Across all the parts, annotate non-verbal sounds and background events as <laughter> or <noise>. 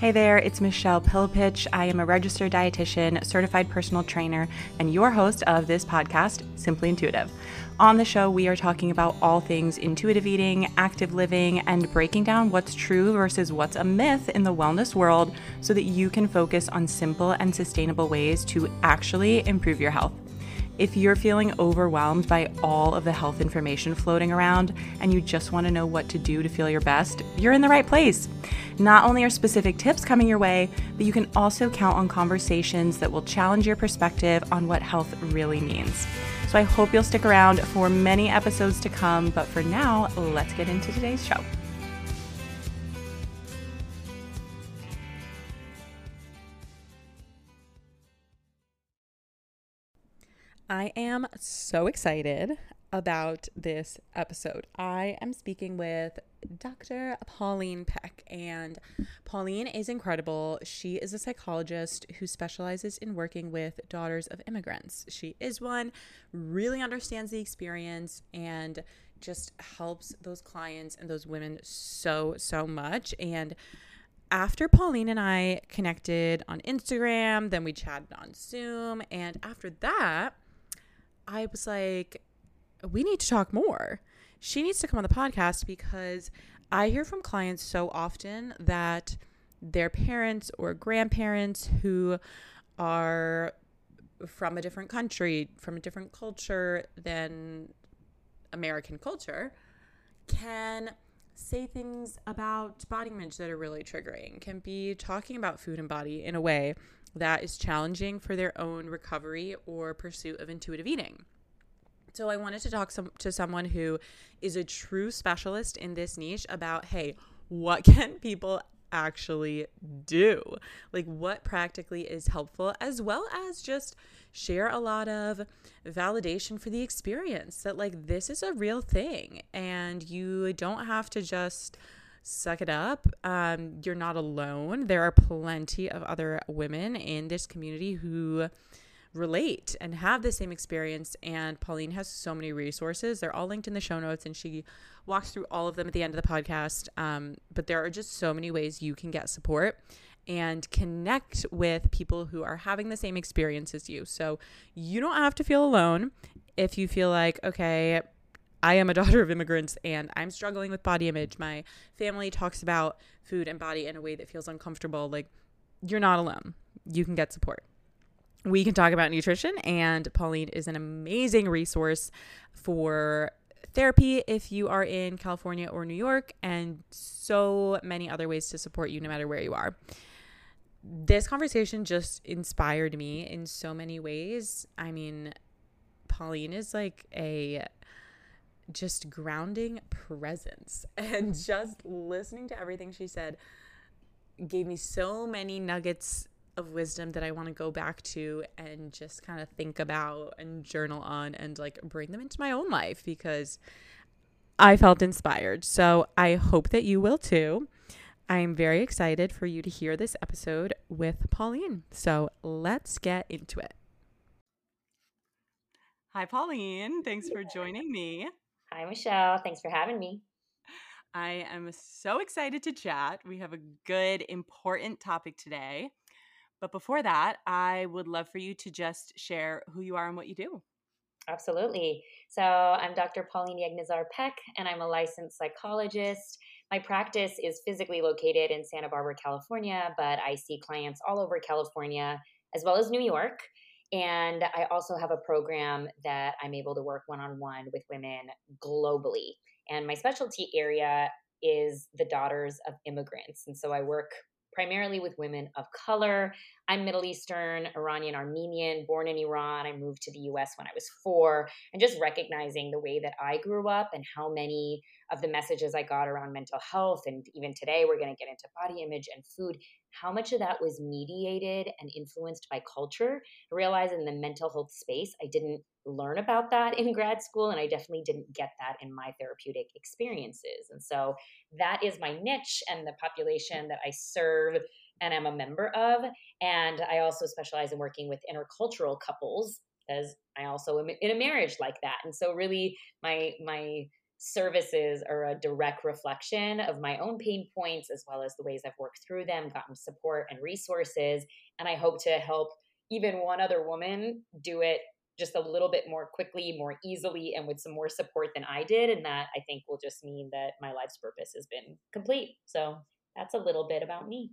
Hey there, it's Michelle Pillepich. I am a registered dietitian, certified personal trainer, and your host of this podcast, Simply Intuitive. On the show, we are talking about all things intuitive eating, active living, and breaking down what's true versus what's a myth in the wellness world so that you can focus on simple and sustainable ways to actually improve your health. If you're feeling overwhelmed by all of the health information floating around and you just want to know what to do to feel your best, you're in the right place. Not only are specific tips coming your way, but you can also count on conversations that will challenge your perspective on what health really means. So I hope you'll stick around for many episodes to come, but for now, let's get into today's show. I am so excited about this episode. I am speaking with Dr. Pauline Peck, and Pauline is incredible. She is a psychologist who specializes in working with daughters of immigrants. She is one, really understands the experience, and just helps those clients and those women so, so much. And after Pauline and I connected on Instagram, then we chatted on Zoom, and after that, I was like, we need to talk more. She needs to come on the podcast because I hear from clients so often that their parents or grandparents who are from a different country, from a different culture than American culture, can say things about body image that are really triggering, can be talking about food and body in a way that is challenging for their own recovery or pursuit of intuitive eating. So I wanted to talk some, to someone who is a true specialist in this niche about hey, what <laughs> can people actually do? Like what practically is helpful as well as just share a lot of validation for the experience that like this is a real thing and you don't have to just suck it up. Um, you're not alone. There are plenty of other women in this community who relate and have the same experience. And Pauline has so many resources. They're all linked in the show notes, and she walks through all of them at the end of the podcast. Um, but there are just so many ways you can get support and connect with people who are having the same experience as you. So you don't have to feel alone if you feel like, okay, I am a daughter of immigrants and I'm struggling with body image. My family talks about food and body in a way that feels uncomfortable. Like, you're not alone. You can get support. We can talk about nutrition, and Pauline is an amazing resource for therapy if you are in California or New York, and so many other ways to support you no matter where you are. This conversation just inspired me in so many ways. I mean, Pauline is like a just grounding presence <laughs> and mm-hmm. just listening to everything she said gave me so many nuggets of wisdom that I want to go back to and just kind of think about and journal on and like bring them into my own life because I felt inspired. So I hope that you will too. I'm very excited for you to hear this episode with Pauline. So let's get into it. Hi, Pauline. Thanks for joining me. Hi, Michelle. Thanks for having me. I am so excited to chat. We have a good, important topic today. But before that, I would love for you to just share who you are and what you do. Absolutely. So, I'm Dr. Pauline Yeghnazar Peck, and I'm a licensed psychologist. My practice is physically located in Santa Barbara, California, but I see clients all over California as well as New York. And I also have a program that I'm able to work one on one with women globally. And my specialty area is the daughters of immigrants. And so I work primarily with women of color. I'm Middle Eastern, Iranian, Armenian, born in Iran. I moved to the US when I was four, and just recognizing the way that I grew up and how many of the messages I got around mental health, and even today we're going to get into body image and food, how much of that was mediated and influenced by culture. I realized in the mental health space, I didn't learn about that in grad school, and I definitely didn't get that in my therapeutic experiences. And so that is my niche and the population that I serve and I'm a member of. And I also specialize in working with intercultural couples because I also am in a marriage like that. And so really my my services are a direct reflection of my own pain points as well as the ways I've worked through them, gotten support and resources. And I hope to help even one other woman do it just a little bit more quickly, more easily, and with some more support than I did. And that I think will just mean that my life's purpose has been complete. So that's a little bit about me.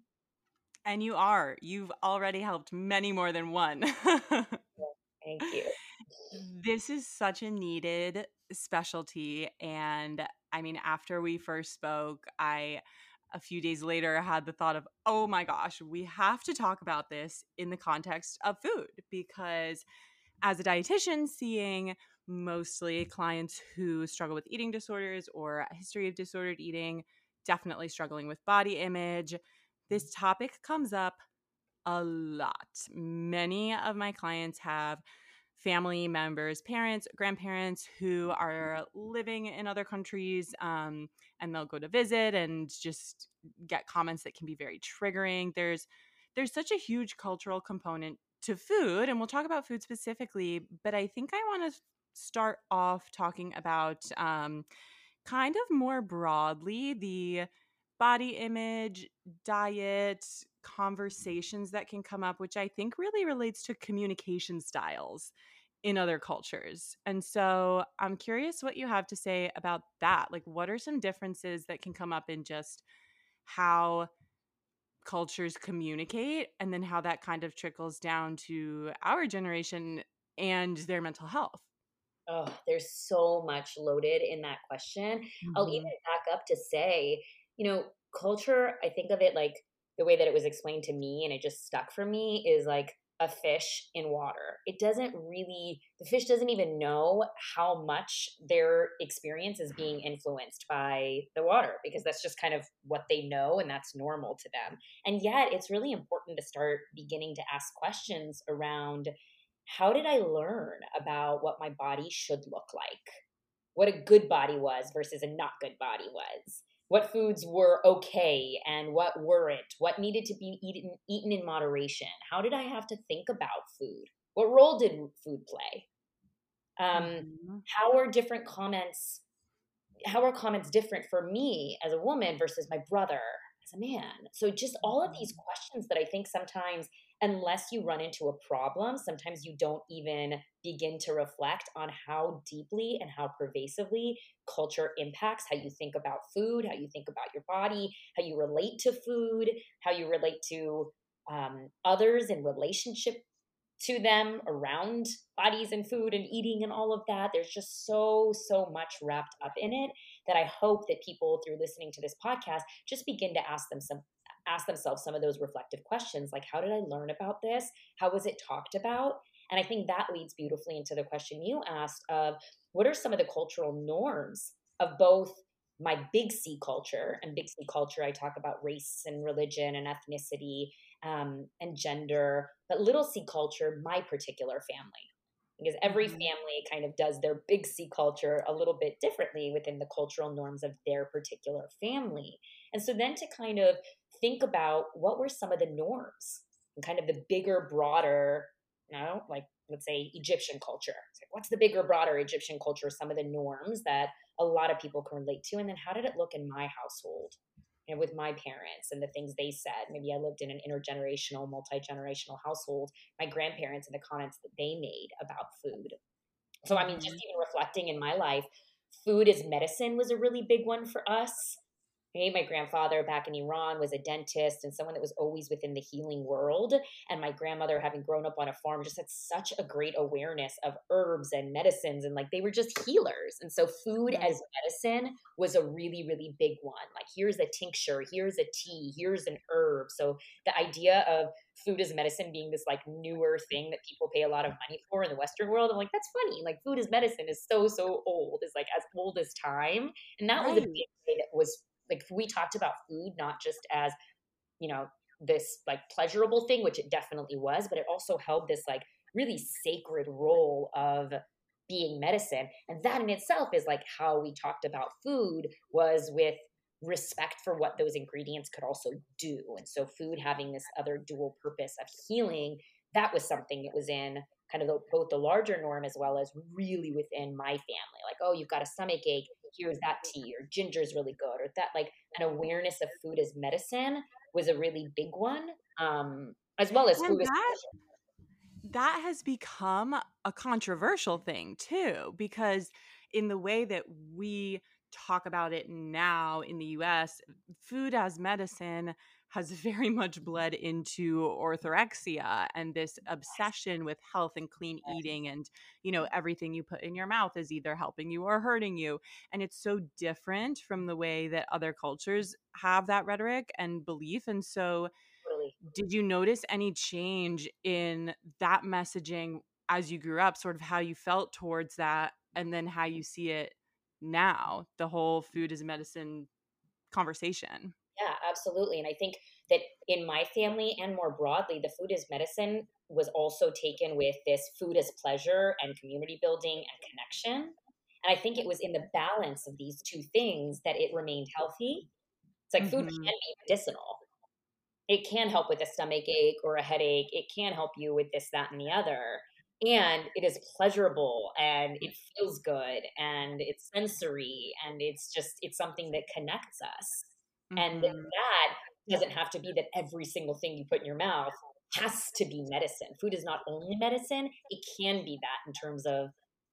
And you are. You've already helped many more than one. <laughs> Thank you. This is such a needed specialty. And I mean, after we first spoke, I a few days later had the thought of, oh my gosh, we have to talk about this in the context of food because as a dietitian, seeing mostly clients who struggle with eating disorders or a history of disordered eating, definitely struggling with body image, this topic comes up a lot. Many of my clients have family members, parents, grandparents who are living in other countries, um, and they'll go to visit and just get comments that can be very triggering. There's there's such a huge cultural component to food, and we'll talk about food specifically. But I think I want to start off talking about um, kind of more broadly the body image, diet, conversations that can come up, which I think really relates to communication styles in other cultures. And so I'm curious what you have to say about that. Like, what are some differences that can come up in just how cultures communicate and then how that kind of trickles down to our generation and their mental health? Oh, there's so much loaded in that question. Mm-hmm. I'll even back up to say, you know, culture, I think of it like the way that it was explained to me and it just stuck for me is like a fish in water. It doesn't really, the fish doesn't even know how much their experience is being influenced by the water because that's just kind of what they know and that's normal to them. And yet, it's really important to start beginning to ask questions around how did I learn about what my body should look like? What a good body was versus a not good body was what foods were okay and what weren't, what needed to be eaten, eaten in moderation. How did I have to think about food? What role did food play? Um, mm-hmm. How are different comments? How are comments different for me as a woman versus my brother as a man? So just all of these mm-hmm. questions that I think sometimes unless you run into a problem, sometimes you don't even begin to reflect on how deeply and how pervasively culture impacts how you think about food, how you think about your body, how you relate to food, how you relate to um, others in relationship to them around bodies and food and eating and all of that. There's just so, so much wrapped up in it that I hope that people, through listening to this podcast, just begin to ask them some ask themselves some of those reflective questions like how did i learn about this how was it talked about and i think that leads beautifully into the question you asked of what are some of the cultural norms of both my big c culture and big c culture i talk about race and religion and ethnicity um, and gender but little c culture my particular family because every mm-hmm. family kind of does their big C culture a little bit differently within the cultural norms of their particular family. And so then to kind of think about what were some of the norms and kind of the bigger, broader, you know, like let's say Egyptian culture. Like, what's the bigger, broader Egyptian culture? Some of the norms that a lot of people can relate to, and then how did it look in my household? You know, with my parents and the things they said. Maybe I lived in an intergenerational, multi generational household. My grandparents and the comments that they made about food. So, I mean, just mm-hmm. even reflecting in my life, food as medicine was a really big one for us my grandfather back in Iran was a dentist and someone that was always within the healing world. And my grandmother, having grown up on a farm, just had such a great awareness of herbs and medicines. And like they were just healers. And so food as medicine was a really, really big one. Like here's a tincture, here's a tea, here's an herb. So the idea of food as medicine being this like newer thing that people pay a lot of money for in the Western world, I'm like, that's funny. Like food as medicine is so, so old. It's like as old as time. And that right. was a big that was like we talked about food not just as you know this like pleasurable thing which it definitely was but it also held this like really sacred role of being medicine. And that in itself is like how we talked about food was with respect for what those ingredients could also do. And so food having this other dual purpose of healing that was something that was in kind of the, both the larger norm as well as really within my family. Like oh you've got a stomach ache here's that tea or ginger's really good or that like an awareness of food as medicine was a really big one um as well as food that, that has become a controversial thing too because in the way that we talk about it now in the US food as medicine has <laughs> very much bled into orthorexia and this obsession with health and clean eating and you know everything you put in your mouth is either helping you or hurting you. And it's so different from the way that other cultures have that rhetoric and belief. And so did you notice any change in that messaging as you grew up sort of how you felt towards that and then how you see it now the whole food as medicine conversation absolutely. And I think that in my family and more broadly, the food as medicine was also taken with this food as pleasure and community building and connection. And I think it was in the balance of these two things that it remained healthy. It's like mm-hmm. food can be medicinal. It can help with a stomach ache or a headache. It can help you with this, that, and the other. And it is pleasurable and it feels good and it's sensory and it's just, it's something that connects us. Mm-hmm. And that doesn't have to be that every single thing you put in your mouth has to be medicine. Food is not only medicine, it can be that in terms of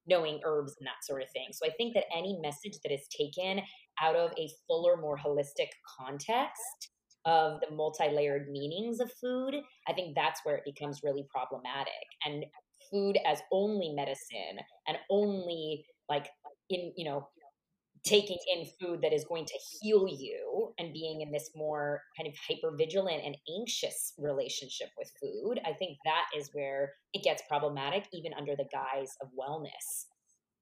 knowing herbs and that sort of thing. So I think that any message that is taken out of a fuller, more holistic context of the multi layered meanings of food, I think that's where it becomes really problematic. And food as only medicine and only like in, you know, taking in food that is going to heal you and being in this more kind of hyper vigilant and anxious relationship with food i think that is where it gets problematic even under the guise of wellness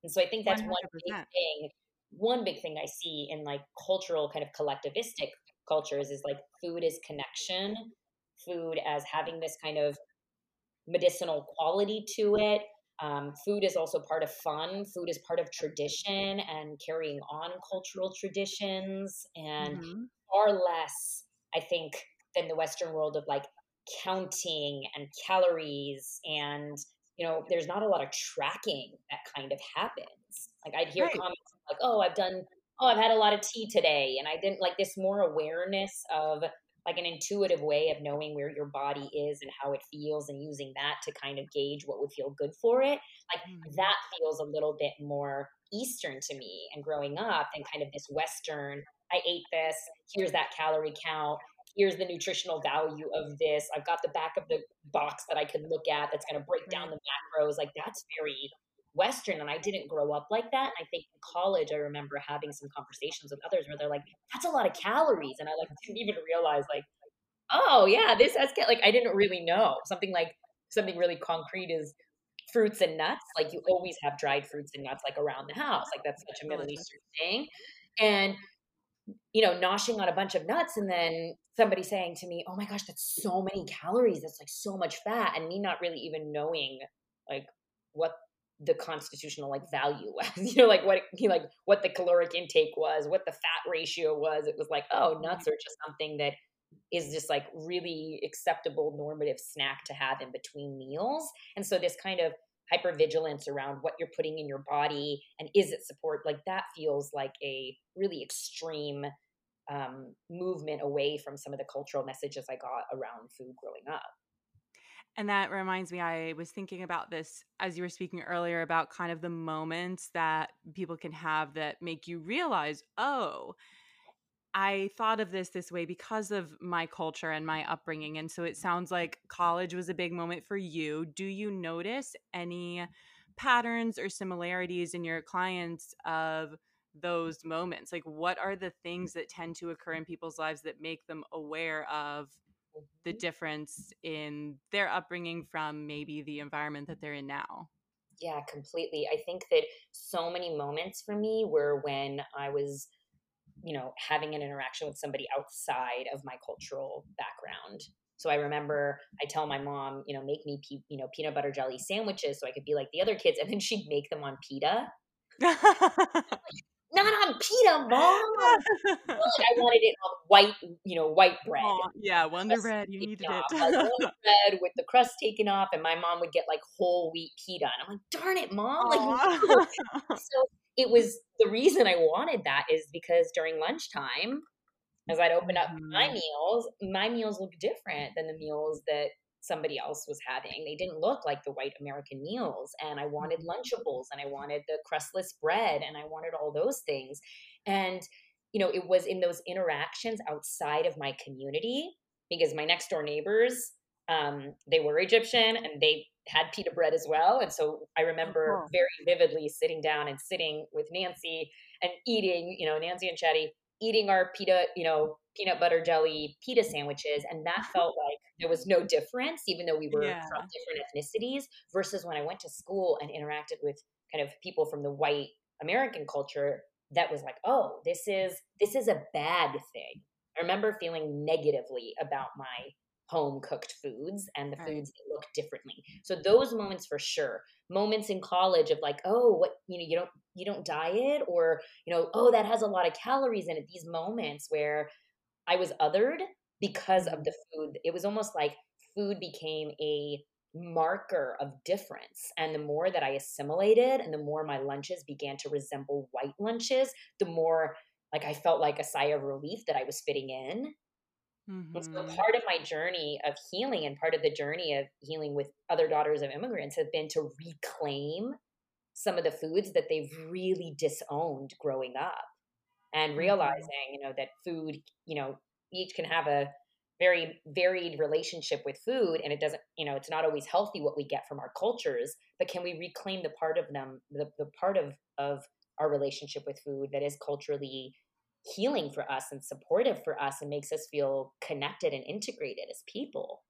and so i think that's 100%. one big thing one big thing i see in like cultural kind of collectivistic cultures is like food is connection food as having this kind of medicinal quality to it um, food is also part of fun. Food is part of tradition and carrying on cultural traditions, and mm-hmm. far less, I think, than the Western world of like counting and calories. And, you know, there's not a lot of tracking that kind of happens. Like I'd hear right. comments like, oh, I've done, oh, I've had a lot of tea today. And I didn't like this more awareness of like an intuitive way of knowing where your body is and how it feels and using that to kind of gauge what would feel good for it like mm-hmm. that feels a little bit more eastern to me and growing up than kind of this western i ate this here's that calorie count here's the nutritional value of this i've got the back of the box that i can look at that's going to break down the macros like that's very Western and I didn't grow up like that. And I think in college, I remember having some conversations with others where they're like, that's a lot of calories. And I like didn't even realize like, oh yeah, this has like, I didn't really know something like something really concrete is fruits and nuts. Like you always have dried fruits and nuts like around the house. Like that's such a Middle Eastern thing. And you know, noshing on a bunch of nuts and then somebody saying to me, Oh my gosh, that's so many calories. That's like so much fat. And me not really even knowing like what the constitutional like value <laughs> was you know like what you know, like what the caloric intake was what the fat ratio was. It was like oh nuts are just something that is just like really acceptable normative snack to have in between meals. And so this kind of hypervigilance around what you're putting in your body and is it support like that feels like a really extreme um, movement away from some of the cultural messages i got around food growing up and that reminds me, I was thinking about this as you were speaking earlier about kind of the moments that people can have that make you realize, oh, I thought of this this way because of my culture and my upbringing. And so it sounds like college was a big moment for you. Do you notice any patterns or similarities in your clients of those moments? Like, what are the things that tend to occur in people's lives that make them aware of the mm-hmm. difference in their upbringing from maybe the environment that they're in now. Yeah, completely. I think that so many moments for me were when I was, you know, having an interaction with somebody outside of my cultural background. So I remember I tell my mom, you know, make me, pe- you know, peanut butter jelly sandwiches so I could be like the other kids, and then she'd make them on pita. <laughs> not on pita, mom. <laughs> like I wanted it on white, you know, white bread. Oh, yeah, Wonder Bread. You needed off, it. <laughs> like Wonder Bread with the crust taken off, and my mom would get like whole wheat pita, and I'm like, darn it, mom! Like, <laughs> so it was the reason I wanted that is because during lunchtime, as I'd open up mm-hmm. my meals, my meals look different than the meals that somebody else was having. They didn't look like the white American meals. And I wanted mm-hmm. Lunchables and I wanted the crustless bread and I wanted all those things. And, you know, it was in those interactions outside of my community because my next door neighbors, um, they were Egyptian and they had pita bread as well. And so I remember oh, very vividly sitting down and sitting with Nancy and eating, you know, Nancy and Chetty eating our pita, you know, peanut butter jelly pita sandwiches. And that mm-hmm. felt like there was no difference, even though we were yeah. from different ethnicities, versus when I went to school and interacted with kind of people from the white American culture that was like, oh, this is this is a bad thing. I remember feeling negatively about my home cooked foods and the foods that look differently. So those moments for sure. Moments in college of like, oh, what you know, you don't you don't diet or, you know, oh, that has a lot of calories in it. These moments where I was othered because of mm-hmm. the food. It was almost like food became a marker of difference. And the more that I assimilated and the more my lunches began to resemble white lunches, the more like I felt like a sigh of relief that I was fitting in. Mm-hmm. So part of my journey of healing and part of the journey of healing with other daughters of immigrants have been to reclaim some of the foods that they've really disowned growing up and mm-hmm. realizing, you know, that food, you know, each can have a very varied relationship with food and it doesn't you know it's not always healthy what we get from our cultures but can we reclaim the part of them the, the part of of our relationship with food that is culturally healing for us and supportive for us and makes us feel connected and integrated as people.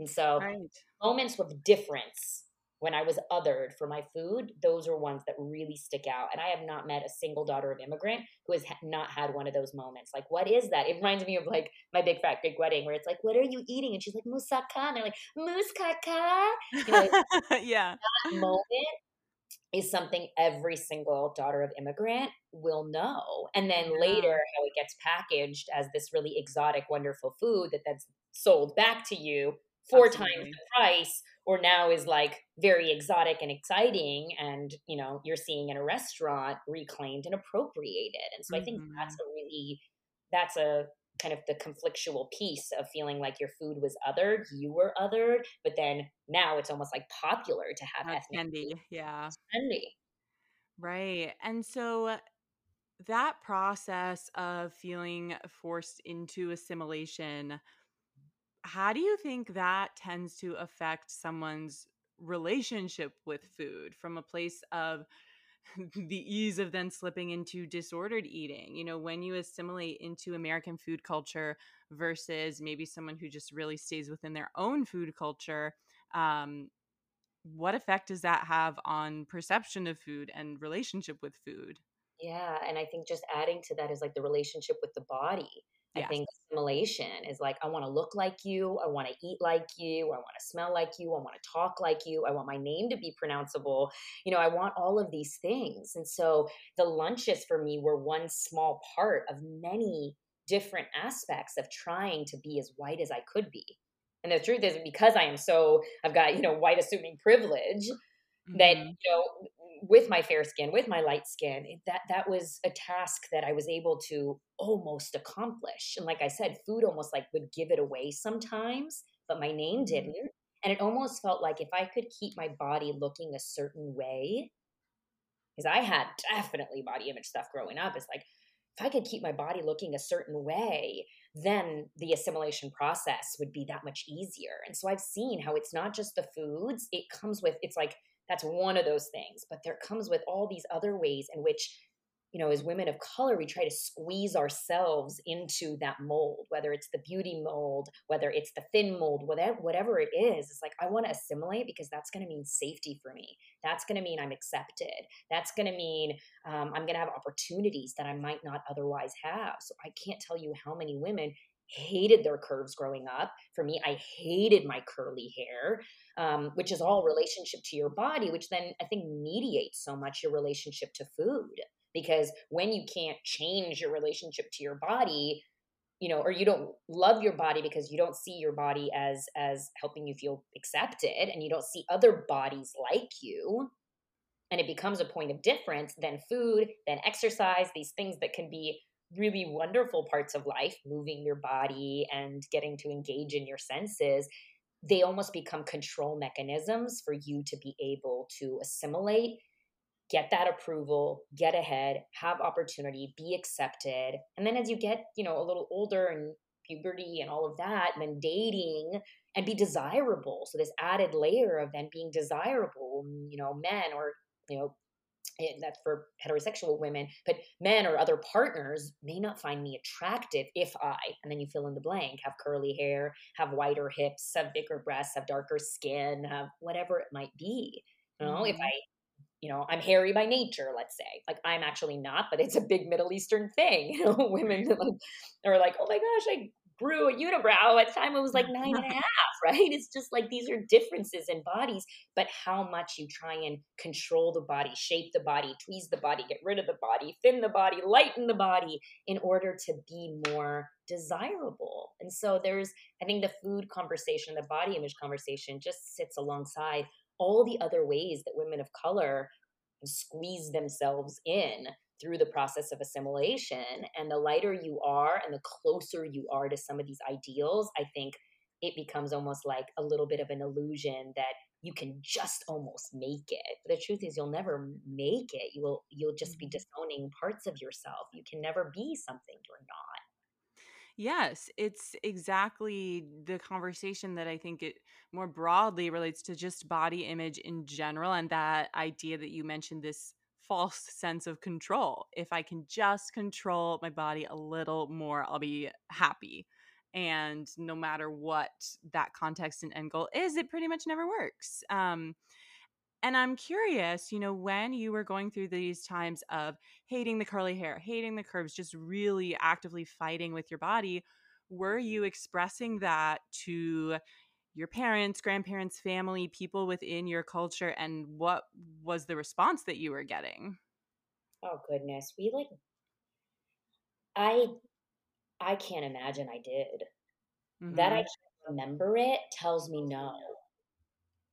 And so right. moments with difference when I was othered for my food, those are ones that really stick out. And I have not met a single daughter of immigrant who has not had one of those moments. Like, what is that? It reminds me of like my big fat Greek wedding where it's like, what are you eating? And she's like, moussaka. And they're like, moussaka. You know, <laughs> yeah. That moment is something every single daughter of immigrant will know. And then yeah. later, how it gets packaged as this really exotic, wonderful food that that's sold back to you four Absolutely. times the price, or now is like very exotic and exciting. And, you know, you're seeing in a restaurant reclaimed and appropriated. And so mm-hmm. I think that's mm-hmm. a really, that's a kind of the conflictual piece of feeling like your food was othered, you were othered, but then now it's almost like popular to have That's ethnic trendy. Food. Yeah. It's trendy. Right. And so that process of feeling forced into assimilation, how do you think that tends to affect someone's relationship with food from a place of <laughs> the ease of then slipping into disordered eating. You know, when you assimilate into American food culture versus maybe someone who just really stays within their own food culture, um, what effect does that have on perception of food and relationship with food? Yeah, and I think just adding to that is like the relationship with the body. Yes. I think assimilation is like, I want to look like you. I want to eat like you. I want to smell like you. I want to talk like you. I want my name to be pronounceable. You know, I want all of these things. And so the lunches for me were one small part of many different aspects of trying to be as white as I could be. And the truth is, because I am so, I've got, you know, white assuming privilege, mm-hmm. that, you know, with my fair skin, with my light skin, that that was a task that I was able to almost accomplish. And like I said, food almost like would give it away sometimes, but my name mm-hmm. didn't. And it almost felt like if I could keep my body looking a certain way, because I had definitely body image stuff growing up, it's like if I could keep my body looking a certain way, then the assimilation process would be that much easier. And so I've seen how it's not just the foods, it comes with, it's like that's one of those things. But there comes with all these other ways in which, you know, as women of color, we try to squeeze ourselves into that mold, whether it's the beauty mold, whether it's the thin mold, whatever, whatever it is. It's like, I want to assimilate because that's going to mean safety for me. That's going to mean I'm accepted. That's going to mean um, I'm going to have opportunities that I might not otherwise have. So I can't tell you how many women hated their curves growing up. For me, I hated my curly hair, um, which is all relationship to your body, which then I think mediates so much your relationship to food. Because when you can't change your relationship to your body, you know, or you don't love your body because you don't see your body as as helping you feel accepted, and you don't see other bodies like you, and it becomes a point of difference, then food, then exercise, these things that can be really wonderful parts of life, moving your body and getting to engage in your senses, they almost become control mechanisms for you to be able to assimilate, get that approval, get ahead, have opportunity, be accepted. And then as you get, you know, a little older and puberty and all of that, and then dating and be desirable. So this added layer of then being desirable, you know, men or, you know, that's for heterosexual women, but men or other partners may not find me attractive if I, and then you fill in the blank, have curly hair, have wider hips, have bigger breasts, have darker skin, have whatever it might be. You know, mm-hmm. if I, you know, I'm hairy by nature, let's say, like I'm actually not, but it's a big Middle Eastern thing. <laughs> You know, women are like, oh my gosh, I grew a unibrow at the time it was like nine and a <laughs> half right? It's just like these are differences in bodies but how much you try and control the body shape the body tweeze the body get rid of the body thin the body lighten the body in order to be more desirable. And so there's i think the food conversation the body image conversation just sits alongside all the other ways that women of color squeeze themselves in through the process of assimilation. And the lighter you are and the closer you are to some of these ideals, I think it becomes almost like a little bit of an illusion that you can just almost make it. But the truth is you'll never make it. You will you'll just be mm-hmm. disowning parts of yourself. You can never be something you're not. Yes, it's exactly the conversation that I think it more broadly relates to just body image in general and that idea that you mentioned this false sense of control. If I can just control my body a little more, I'll be happy. And no matter what that context and end goal is, it pretty much never works. Um, and I'm curious, you know, when you were going through these times of hating the curly hair, hating the curves, just really actively fighting with your body, were you expressing that to your parents, grandparents, family, people within your culture, and what was the response that you were getting? Oh goodness, we like I I can't imagine I did. Mm-hmm. That I mm-hmm. can't remember it tells me no.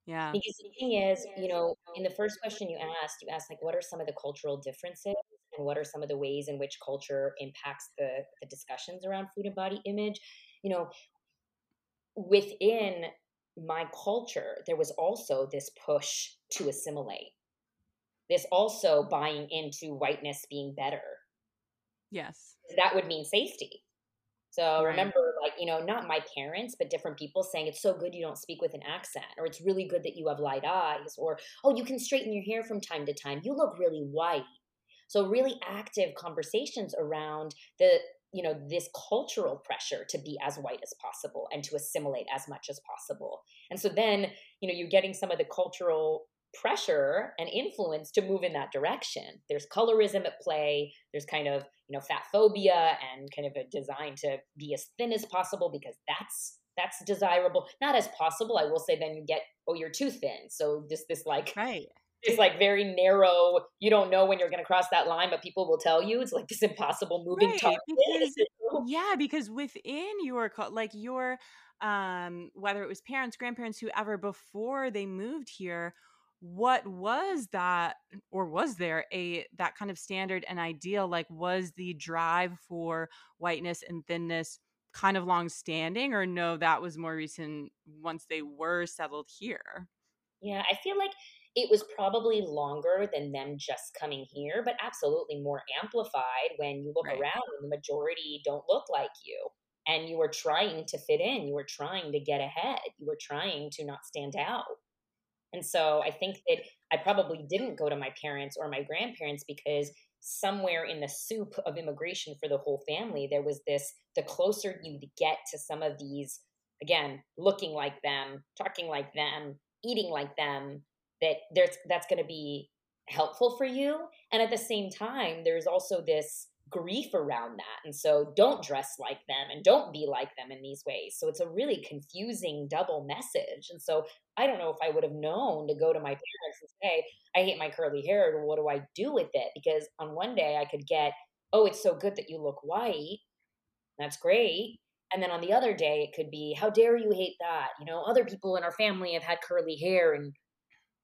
Yeah. Because the thing is, you know, in the first question you asked, you asked like what are some of the cultural differences and what are some of the ways in which culture impacts the the discussions around food and body image? You know, within my culture, there was also this push to assimilate. This also buying into whiteness being better. Yes. That would mean safety. So right. remember, like, you know, not my parents, but different people saying it's so good you don't speak with an accent, or it's really good that you have light eyes, or oh, you can straighten your hair from time to time. You look really white. So really active conversations around the you know this cultural pressure to be as white as possible and to assimilate as much as possible. And so then you know you're getting some of the cultural pressure and influence to move in that direction. There's colorism at play. There's kind of you know fat phobia and kind of a design to be as thin as possible because that's that's desirable. Not as possible i will say then you get oh you're too thin. So this this like right it's like very narrow. You don't know when you're going to cross that line, but people will tell you it's like this impossible moving right, target. <laughs> Because, yeah, because within your like your um whether it was parents, grandparents, whoever before they moved here, what was that or was there a that kind of standard and ideal like was the drive for whiteness and thinness kind of long standing or no that was more recent once they were settled here yeah i feel like it was probably longer than them just coming here, but absolutely more amplified when you look right. around and the majority don't look like you. And you were trying to fit in, you were trying to get ahead, you were trying to not stand out. And so I think that I probably didn't go to my parents or my grandparents because somewhere in the soup of immigration for the whole family, there was this the closer you get to some of these, again, looking like them, talking like them, eating like them, that there's that's going to be helpful for you and at the same time there's also this grief around that and so don't dress like them and don't be like them in these ways. So it's a really confusing double message and so i don't know if i would have known to go to my parents and say i hate my curly hair what do i do with it? Because on one day i could get oh it's so good that you look white. That's great. And then on the other day it could be how dare you hate that? You know other people in our family have had curly hair and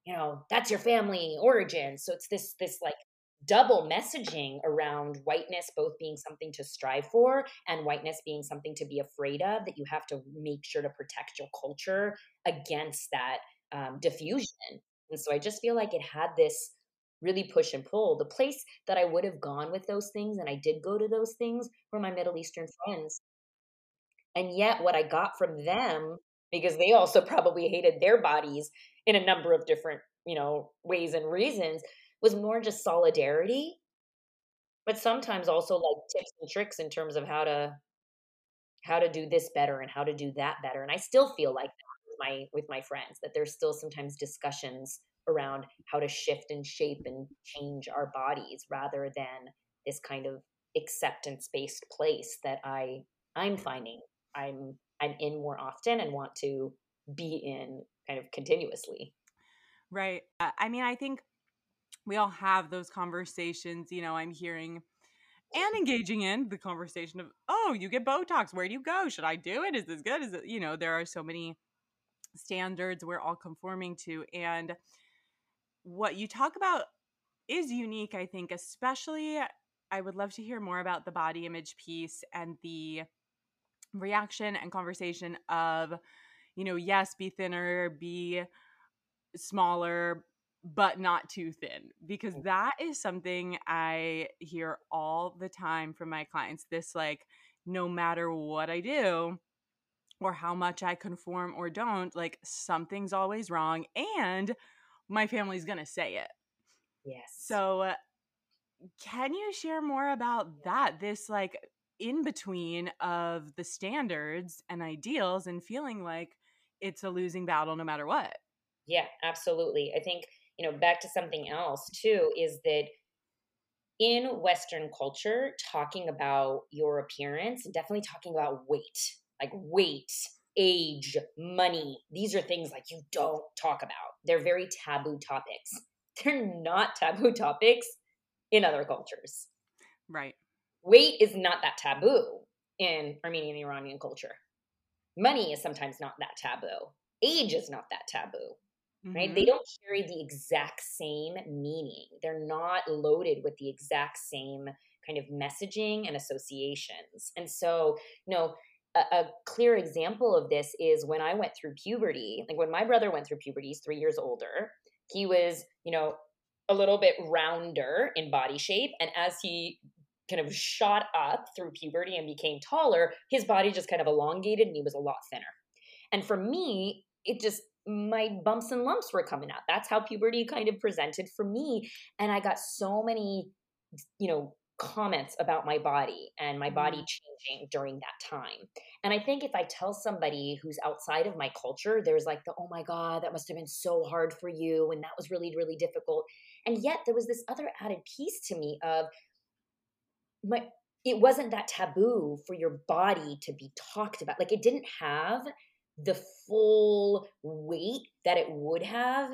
you know, that's your family origin. So it's this this like double messaging around whiteness both being something to strive for and whiteness being something to be afraid of that you have to make sure to protect your culture against that um, diffusion. And so i just feel like it had this really push and pull. The place that i would have gone with those things and i did go to those things were my middle eastern friends. And yet what i got from them because they also probably hated their bodies in a number of different you know ways and reasons was more just solidarity, but sometimes also like tips and tricks in terms of how to how to do this better and how to do that better. And I still feel like with my with my friends that there's still sometimes discussions around how to shift and shape and change our bodies rather than this kind of acceptance based place that I I'm finding I'm I'm in more often and want to be in kind of continuously. Right. Uh, I mean, I think we all have those conversations. You know, I'm hearing and engaging in the conversation of, oh, you get Botox. Where do you go? Should I do it? Is this good? Is it, you know, there are so many standards we're all conforming to. And what you talk about is unique, I think, especially. I would love to hear more about the body image piece and the reaction and conversation of, you know, yes, be thinner, be smaller, but not too thin because mm. that is something I hear all the time from my clients. This, like, no matter what I do or how much I conform or don't, like, something's always wrong. And my family's going to say it. Yes. So, uh, can you share more about that? This, like, in between of the standards and ideals and feeling like it's a losing battle no matter what. Yeah, absolutely. I think you know, back to something else too, is that in Western culture, talking about your appearance, definitely talking about weight, like weight, age, money, these are things like you don't talk about. They're very taboo topics. <laughs> They're not taboo topics in other cultures. Right. Weight is not that taboo in Armenian and Iranian culture. Money is sometimes not that taboo. Age is not that taboo right? Mm-hmm. They don't carry the exact same meaning. They're not loaded with the exact same kind of messaging and associations. And so, you know, a, a, clear example of this is when I went through puberty. Like when my brother went through puberty, he's three years older. He was, you know, a little bit rounder in body shape. And as he kind of shot up through puberty and became taller, his body just kind of elongated and he was a lot thinner. And for me, it just my bumps and lumps were coming out. That's how puberty kind of presented for me. And I got so many, you know, comments about my body and my body mm. changing during that time. And I think if I tell somebody who's outside of my culture, there's like the, oh my God, that must have been so hard for you. And that was really, really difficult. And yet there was this other added piece to me of my, it wasn't that taboo for your body to be talked about. Like it didn't have the full weight that it would have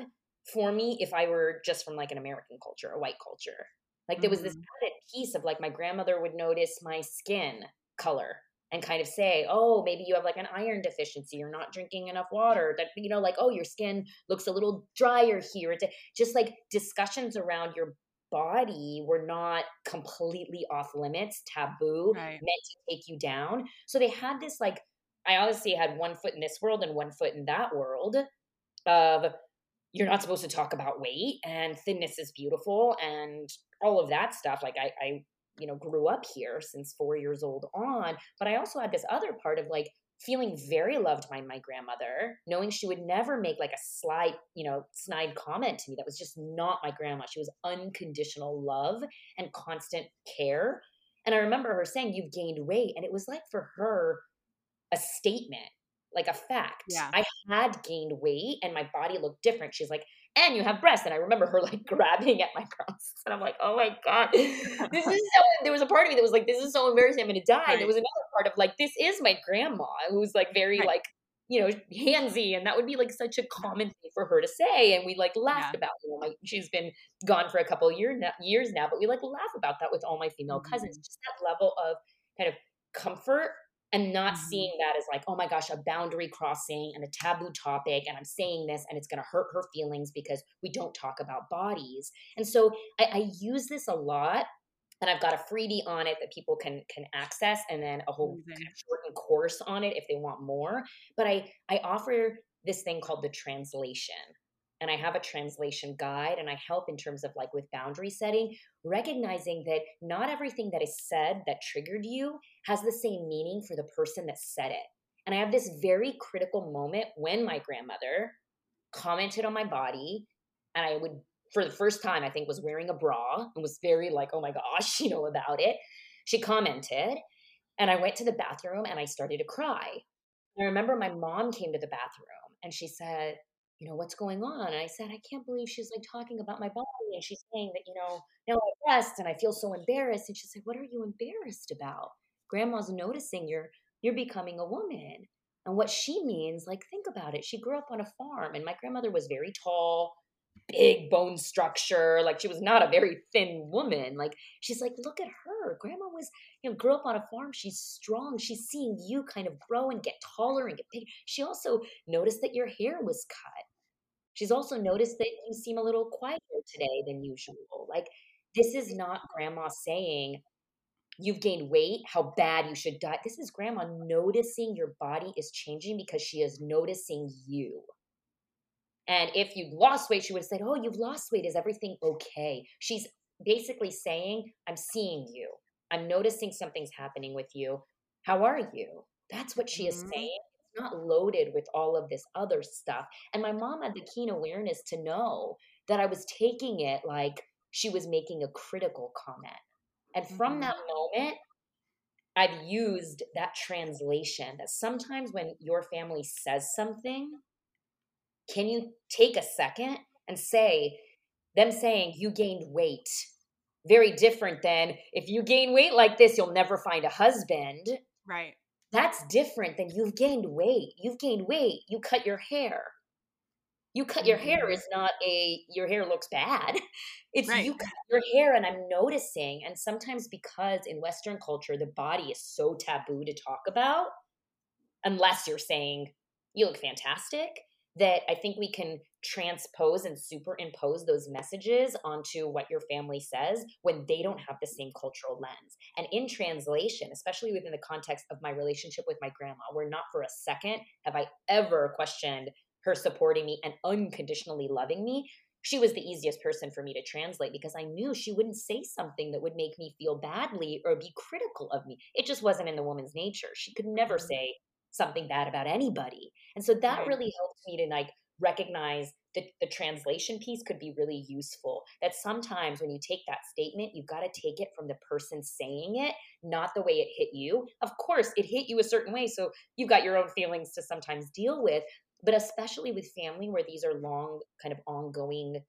for me if I were just from like an American culture, a white culture. Like there was this mm-hmm. added piece of like my grandmother would notice my skin color and kind of say, "Oh, maybe you have like an iron deficiency. You're not drinking enough water." That you know, like, "Oh, your skin looks a little drier here." It's just like discussions around your body were not completely off limits, taboo, right. meant to take you down. So they had this like I obviously had one foot in this world and one foot in that world of you're not supposed to talk about weight and thinness is beautiful and all of that stuff. Like I, I, you know, grew up here since four years old on, but I also had this other part of like feeling very loved by my grandmother, knowing she would never make like a slight, you know, snide comment to me. That was just not my grandma. She was unconditional love and constant care. And I remember her saying, You've gained weight. And it was like for her, a statement, like a fact. Yeah. I had gained weight and my body looked different. She's like, and you have breasts. And I remember her like <laughs> grabbing at my breasts. And I'm like, oh my God. This is so <laughs> there was a part of me that was like, this is so embarrassing, I'm gonna die. Right. There was another part of like, this is my grandma who's like very right. like you know, handsy, and that would be like such a common thing for her to say. And we like laughed yeah. about, it. like she's been gone for a couple year now, years now, but we like laugh about that with all my female mm-hmm. cousins. Just that level of kind of comfort and not mm-hmm. seeing that as like, oh my gosh, a boundary crossing and a taboo topic, and I'm saying this and it's going to hurt her feelings because we don't talk about bodies. And so I, I use this a lot and I've got a freebie on it that people can can access, and then a whole kind of shortened course on it if they want more. But I I offer this thing called the translation, and I have a translation guide, and I help in terms of like with boundary setting, recognizing that not everything that is said that triggered you has the same meaning for the person that said it. And I have this very critical moment when my grandmother commented on my body, and I would for the first time, I think, was wearing a bra and was very like, oh my gosh, <laughs> you know, about it. She commented, and I went to the bathroom and I started to cry. I remember my mom came to the bathroom and she said, you know, what's going on? And I said, I can't believe she's like talking about my body and she's saying that, you know, now I rest and I feel so embarrassed. And she said, What are you embarrassed about? Grandma's noticing you're you're becoming a woman. And what she means, like, think about it. She grew up on a farm, and my grandmother was very tall, big bone structure. Like she was not a very thin woman. Like she's like, look at her. Grandma was, you know, grew up on a farm. She's strong. She's seeing you kind of grow and get taller and get big. She also noticed that your hair was cut. She's also noticed that you seem a little quieter today than usual. Like this is not grandma saying, you've gained weight, how bad you should die. This is grandma noticing your body is changing because she is noticing you. And if you lost weight, she would have said, Oh, you've lost weight. Is everything okay? She's basically saying, I'm seeing you. I'm noticing something's happening with you. How are you? That's what she is mm-hmm. saying. It's not loaded with all of this other stuff. And my mom had the keen awareness to know that I was taking it like she was making a critical comment. And from mm-hmm. that moment, I've used that translation that sometimes when your family says something, can you take a second and say, them saying you gained weight? Very different than if you gain weight like this, you'll never find a husband. Right. That's different than you've gained weight. You've gained weight. You cut your hair. You cut your hair mm-hmm. is not a your hair looks bad. <laughs> It's right. you cut your hair and I'm noticing and sometimes because in western culture the body is so taboo to talk about unless you're saying you look fantastic that I think we can transpose and superimpose those messages onto what your family says when they don't have the same cultural lens. And in translation, especially within the context of my relationship with my grandma, where not for a second have I ever questioned her supporting me and unconditionally loving me. She was the easiest person for me to translate because I knew she wouldn't say something that would make me feel badly or be critical of me. It just wasn't in the woman's nature. She could never mm-hmm. say, something bad about anybody. And so that right. really helped me to like recognize that the translation piece could be really useful. That sometimes when you take that statement, you've got to take it from the person saying it, not the way it hit you. Of course, it hit you a certain way. So you've got your own feelings to sometimes deal with. But especially with family where these are long, kind of ongoing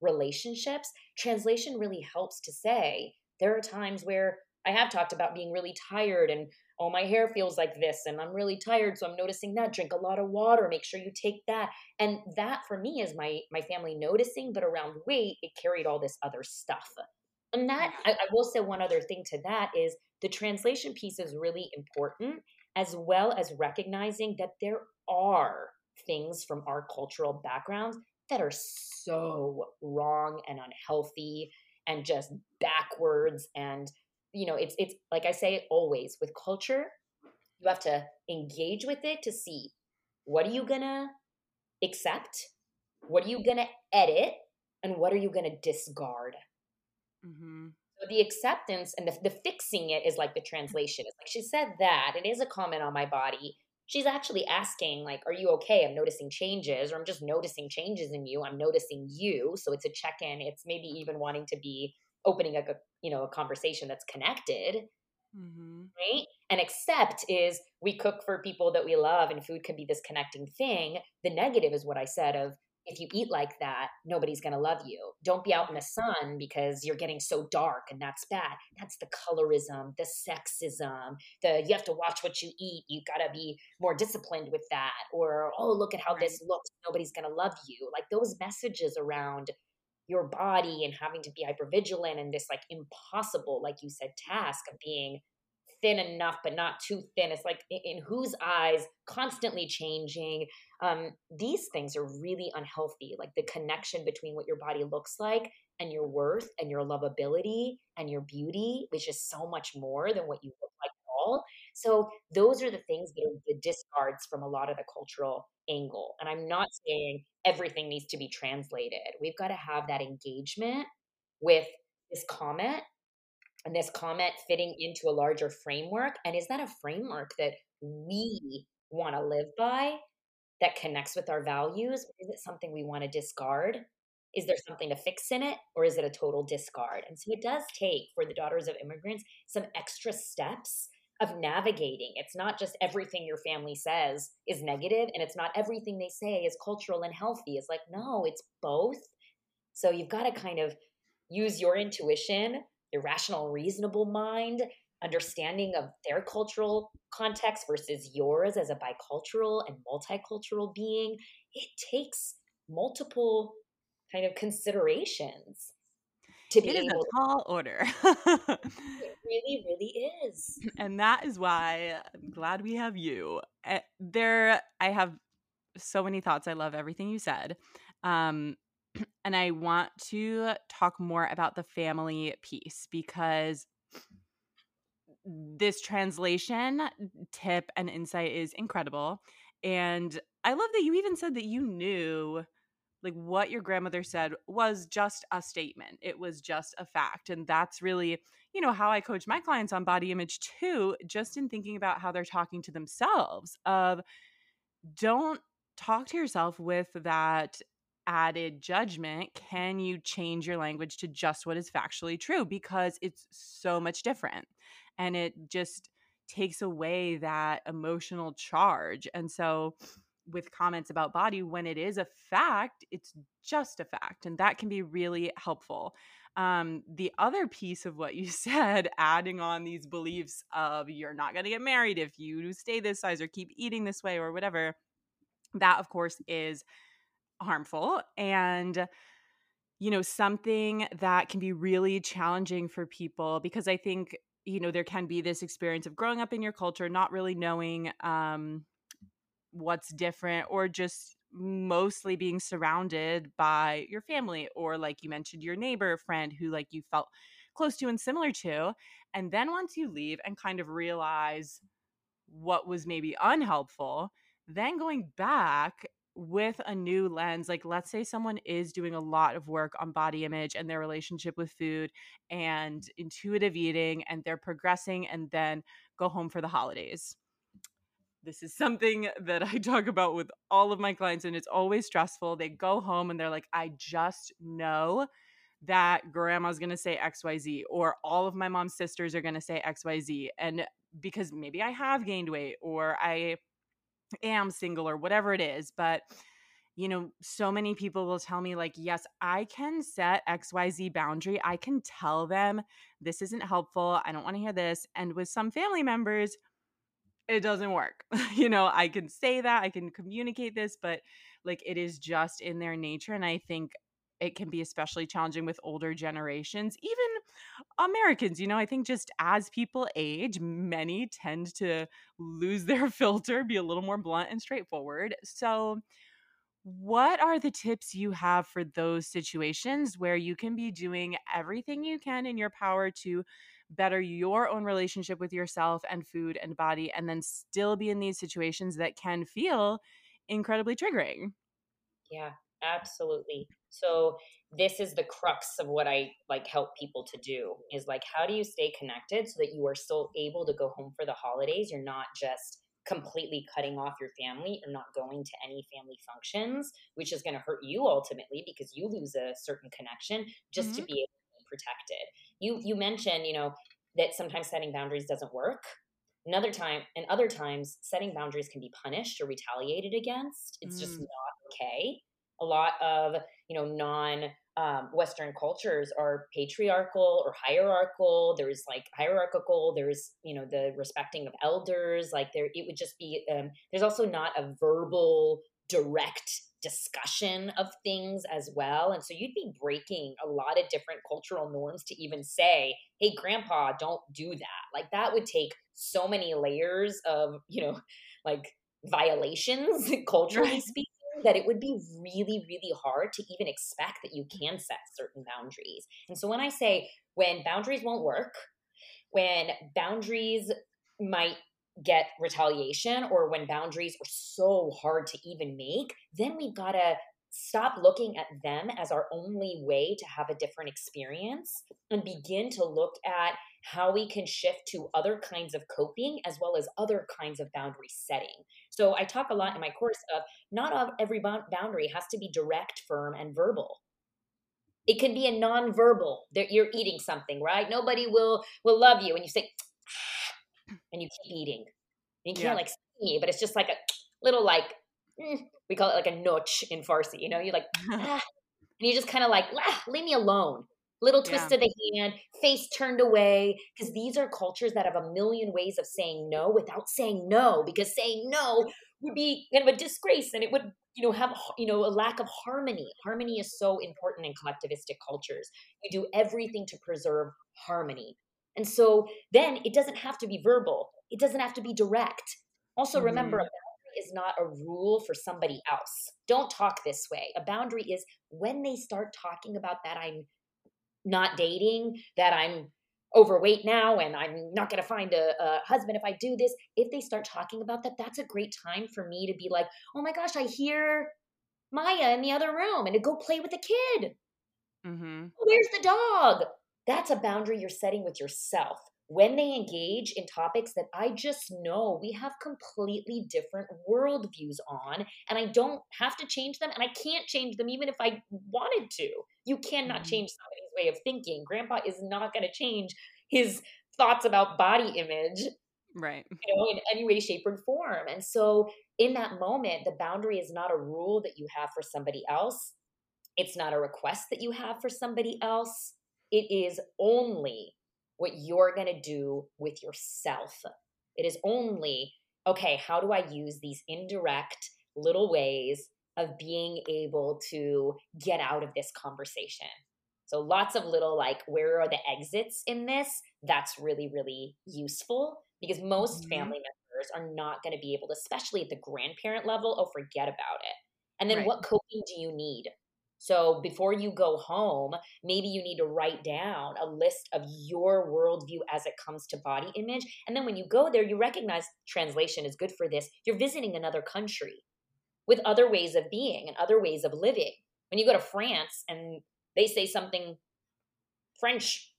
relationships, translation really helps to say there are times where I have talked about being really tired and oh my hair feels like this and i'm really tired so i'm noticing that drink a lot of water make sure you take that. And that for me is my my family noticing but around weight it carried all this other stuff. And that mm. I, I will say one other thing to that is the translation piece is really important as well as recognizing that there are things from our cultural backgrounds that are so wrong and unhealthy and just backwards and you know it's it's like i say always with culture you have to engage with it to see what are you gonna accept? What are you gonna edit? And what are you gonna discard? Mm-hmm. so the acceptance and the, the fixing it is like the translation. It's like she said that it is a comment on my body. She's actually asking like are you okay? I'm noticing changes or i'm just noticing changes in you. I'm noticing you. So it's a check-in. It's maybe even wanting to be opening a you know a conversation that's connected mm-hmm. right? And accept is we cook for people that we love and food can be this connecting thing. The negative is what i said of if you eat like that nobody's going to love you. Don't be out in the sun because you're getting so dark and that's bad. That's the colorism the sexism the you have to watch what you eat. You got to be more disciplined with that or oh look at how right. this looks. Nobody's going to love you. Like those messages around your body and having to be hyper vigilant and this like impossible like you said task of being thin enough but not too thin. It's like in, whose eyes? Constantly changing. Um, these things are really unhealthy like the connection between what your body looks like and your worth and your lovability and your beauty which is so much more than what you look like at all so those are the things that are the discards from a lot of the cultural angle and i'm not saying everything needs to be translated we've got to have that engagement with this comment and this comment fitting into a larger framework? And is that a framework that we want to live by that connects with our values? Is it something we want to discard? Is there something to fix in it, or is it a total discard? And so it does take for the daughters of immigrants some extra steps of navigating. It's not just everything your family says is negative, and it's not everything they say is cultural and healthy. It's like, no, it's both. So you've got to kind of use your intuition your rational, reasonable mind, understanding of their cultural context versus yours as a bicultural and multicultural being, it takes multiple kind of considerations to be it is able a tall order. it <laughs> really, really is. And that is why I'm glad we have you. Eh, there, I have so many thoughts. I love everything you said. Um, <clears throat> and I want to talk more about the family piece because this translation tip and insight is incredible. And I love that you even said that you knew like what your grandmother said was just a statement. It was just a fact. And that's really, you know, how I coach my clients on body image too, just in thinking about how they're talking to themselves of don't talk to yourself with that added judgment, can you change your language to just what is factually true? Because it's so much different and it just takes away that emotional charge. And so, with comments about body, when it is a fact, it's just a fact. And that can be really helpful. Um, the other piece of what you <laughs> said, adding on these beliefs of you're not going to get married if you stay this size or keep eating this way or whatever, that of course is harmful and you know something that can be really challenging for people because i think you know there can be this experience of growing up in your culture not really knowing um what's different or just mostly being surrounded by your family or like you mentioned your neighbor friend who like you felt close to and similar to and then once you leave and kind of realize what was maybe unhelpful then going back with a new lens like let's say someone is doing a lot of work on body image and their relationship with food and intuitive eating and they're progressing and then go home for the holidays this is something <laughs> that I talk about with all of my clients, and it's always stressful. They go home and they're like, I just know that grandma's gonna say XYZ, or all of my mom's sisters are gonna say XYZ. And because maybe I have gained weight, or I am single or whatever it is but you know so many people will tell me like yes i can set xyz boundary i can tell them this isn't helpful i don't want to hear this and with some family members it doesn't work <laughs> you know i can say that i can communicate this but like it is just in their nature and i think it can be especially challenging with older generations, even Americans. You know, I think just as people age, many tend to lose their <laughs> filter, be a little more blunt and straightforward. So, what are the tips you have for those situations where you can be doing everything you can in your power to better your own relationship with yourself and food and body, and then still be in these situations that can feel incredibly triggering? Yeah, absolutely. So this is the crux of what I like help people to do is like how do you stay connected so that you are still able to go home for the holidays? You're not just completely cutting off your family or not going to any family functions, which is going to hurt you ultimately because you lose a certain connection just mm-hmm. to be able to be protected. You you mentioned, you know, that sometimes setting boundaries doesn't work. Another time and other times setting boundaries can be punished or retaliated against. It's mm. just not okay a lot of you know non um, Western cultures are patriarchal or hierarchical. There's like hierarchical. There's you know the respecting of elders. Like there, it would just be. Um, there's also not a verbal direct discussion of things as well. And so you'd be breaking a lot of different cultural norms to even say, hey, grandpa, don't do that. Like that would take so many layers of, you know, <laughs> like violations, <laughs> culturally speaking, that it would be really, really hard to even expect that you can set certain boundaries. And so when I say when boundaries won't work, when boundaries might get retaliation or when boundaries are so hard to even make, then we've got to stop looking at them as our only way to have a different experience and begin to look at how we can shift to other kinds of coping as well as other kinds of boundary setting. So I talk a lot in my course of not of every boundary has to be direct, firm, and verbal. It can be a non-verbal. That you're eating something, right? Nobody will will love you, and you say, and you keep eating. And you can't yeah. like see me, but it's just like a little like mm, we call it like a notch in Farsi. You know, you're like, <laughs> ah, and you just kind of like, ah, leave me alone little twist yeah. of the hand, face turned away, because these are cultures that have a million ways of saying no without saying no, because saying no would be kind of a disgrace and it would you know have you know a lack of harmony harmony is so important in collectivistic cultures you do everything to preserve harmony and so then it doesn't have to be verbal it doesn't have to be direct also mm-hmm. remember a boundary is not a rule for somebody else don't talk this way a boundary is when they start talking about that i'm not dating, that I'm overweight now and I'm not going to find a, a, husband if I do this, if they start talking about that, that's a great time for me to be like, oh my gosh, I hear Maya in the other room and to go play with the kid. Mm-hmm. Where's the dog? That's a boundary you're setting with yourself when they engage in topics that I just know we have completely different worldviews on, and I don't have to change them, and I can't change them even if I wanted to. You cannot mm-hmm. change somebody's way of thinking. Grandpa is not going to change his thoughts about body image. Right. You know, in any way, shape, or form. And so, in that moment, the boundary is not a rule that you have for somebody else. It's not a request that you have for somebody else. It is only what you're going to do with yourself. It is only, okay, how do I use these indirect little ways of being able to get out of this conversation? So, lots of little like, where are the exits in this? That's really, really useful because most mm-hmm. family members are not going to be able to, especially at the grandparent level, oh, forget about it. And then, right. what coping do you need? So before you go home, maybe you need to write down a list of your worldview as it comes to body image. And then when you go there, you recognize translation is good for this. You're visiting another country with other ways of being and other ways of living. When you go to France and they say something French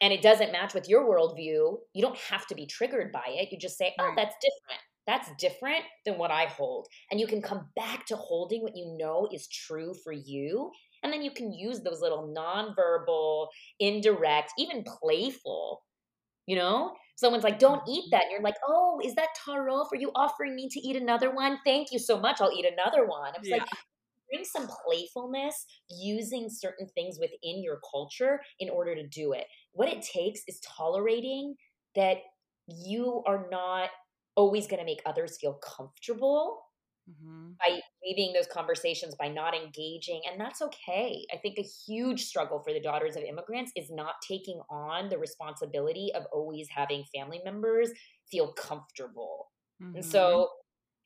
and it doesn't match with your worldview, you don't have to be triggered by it. You just say, oh, that's different that's different than what I hold. And you can come back to holding what you know is true for you. And then you can use those little nonverbal, indirect, even playful, you know? Someone's like, don't eat mm-hmm. that. And you're like, oh, is that tarof? Are you offering me to eat another one? Thank you so much. I'll eat another one. It's yeah. like, bring some playfulness using certain things within your culture in order to do it. What it takes is tolerating that you are not always going to make others feel comfortable mm-hmm. by leaving those conversations by not engaging and that's okay i think a huge struggle for the daughters of immigrants is not taking on the responsibility of always having family members feel comfortable mm-hmm. and so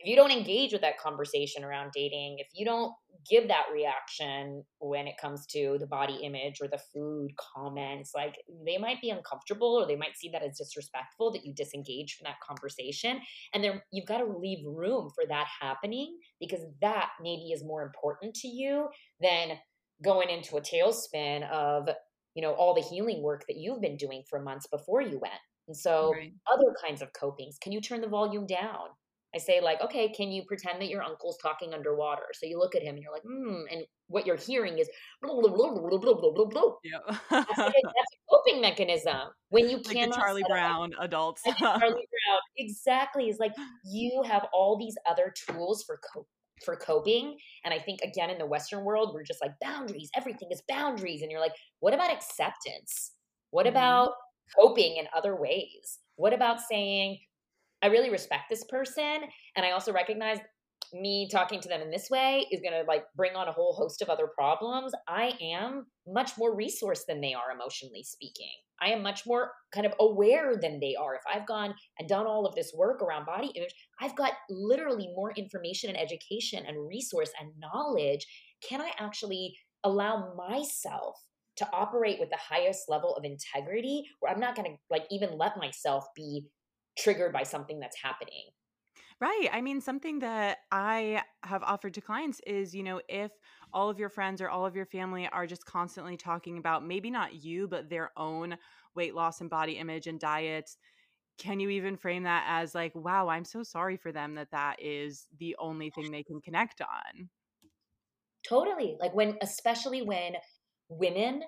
if you don't engage with that conversation around dating, if you don't give that reaction when it comes to the body image or the food comments, like they might be uncomfortable or they might see that as disrespectful that you disengage from that conversation. And then you've got to leave room for that happening because that maybe is more important to you than going into a tailspin of, you know, all the healing work that you've been doing for months before you went. And so, right. other kinds of copings. Can you turn the volume down? I say like, okay, can you pretend that your uncle's talking underwater? So you look at him and you're like, hmm, and what you're hearing is blah, <laughs> blah, blah. Yeah. that's, <laughs> a, that's a coping mechanism. When you like cannot Charlie Brown up, adults. <laughs> Charlie Brown, exactly. Is like <gasps> you have all these other tools for coping for coping. And I think again in the Western world, we're just like boundaries, everything is boundaries. And you're like, what about acceptance? What mm-hmm. about coping in other ways? What about saying, I really respect this person. And I also recognize me talking to them in this way is going to like bring on a whole host of other problems. I am much more resourced than they are emotionally speaking. I am much more kind of aware than they are. If I've gone and done all of this work around body image, I've got literally more information and education and resource and knowledge. Can I actually allow myself to operate with the highest level of integrity where I'm not going to like even let myself be triggered by something that's happening? Right. I mean, something that I have offered to clients is, you know, if all of your friends or all of your family are just constantly talking about maybe not you, but their own weight loss and body image and diets, can you even frame that as like, wow, I'm so sorry for them that that is the only thing they can connect on? Totally. Like when, especially when women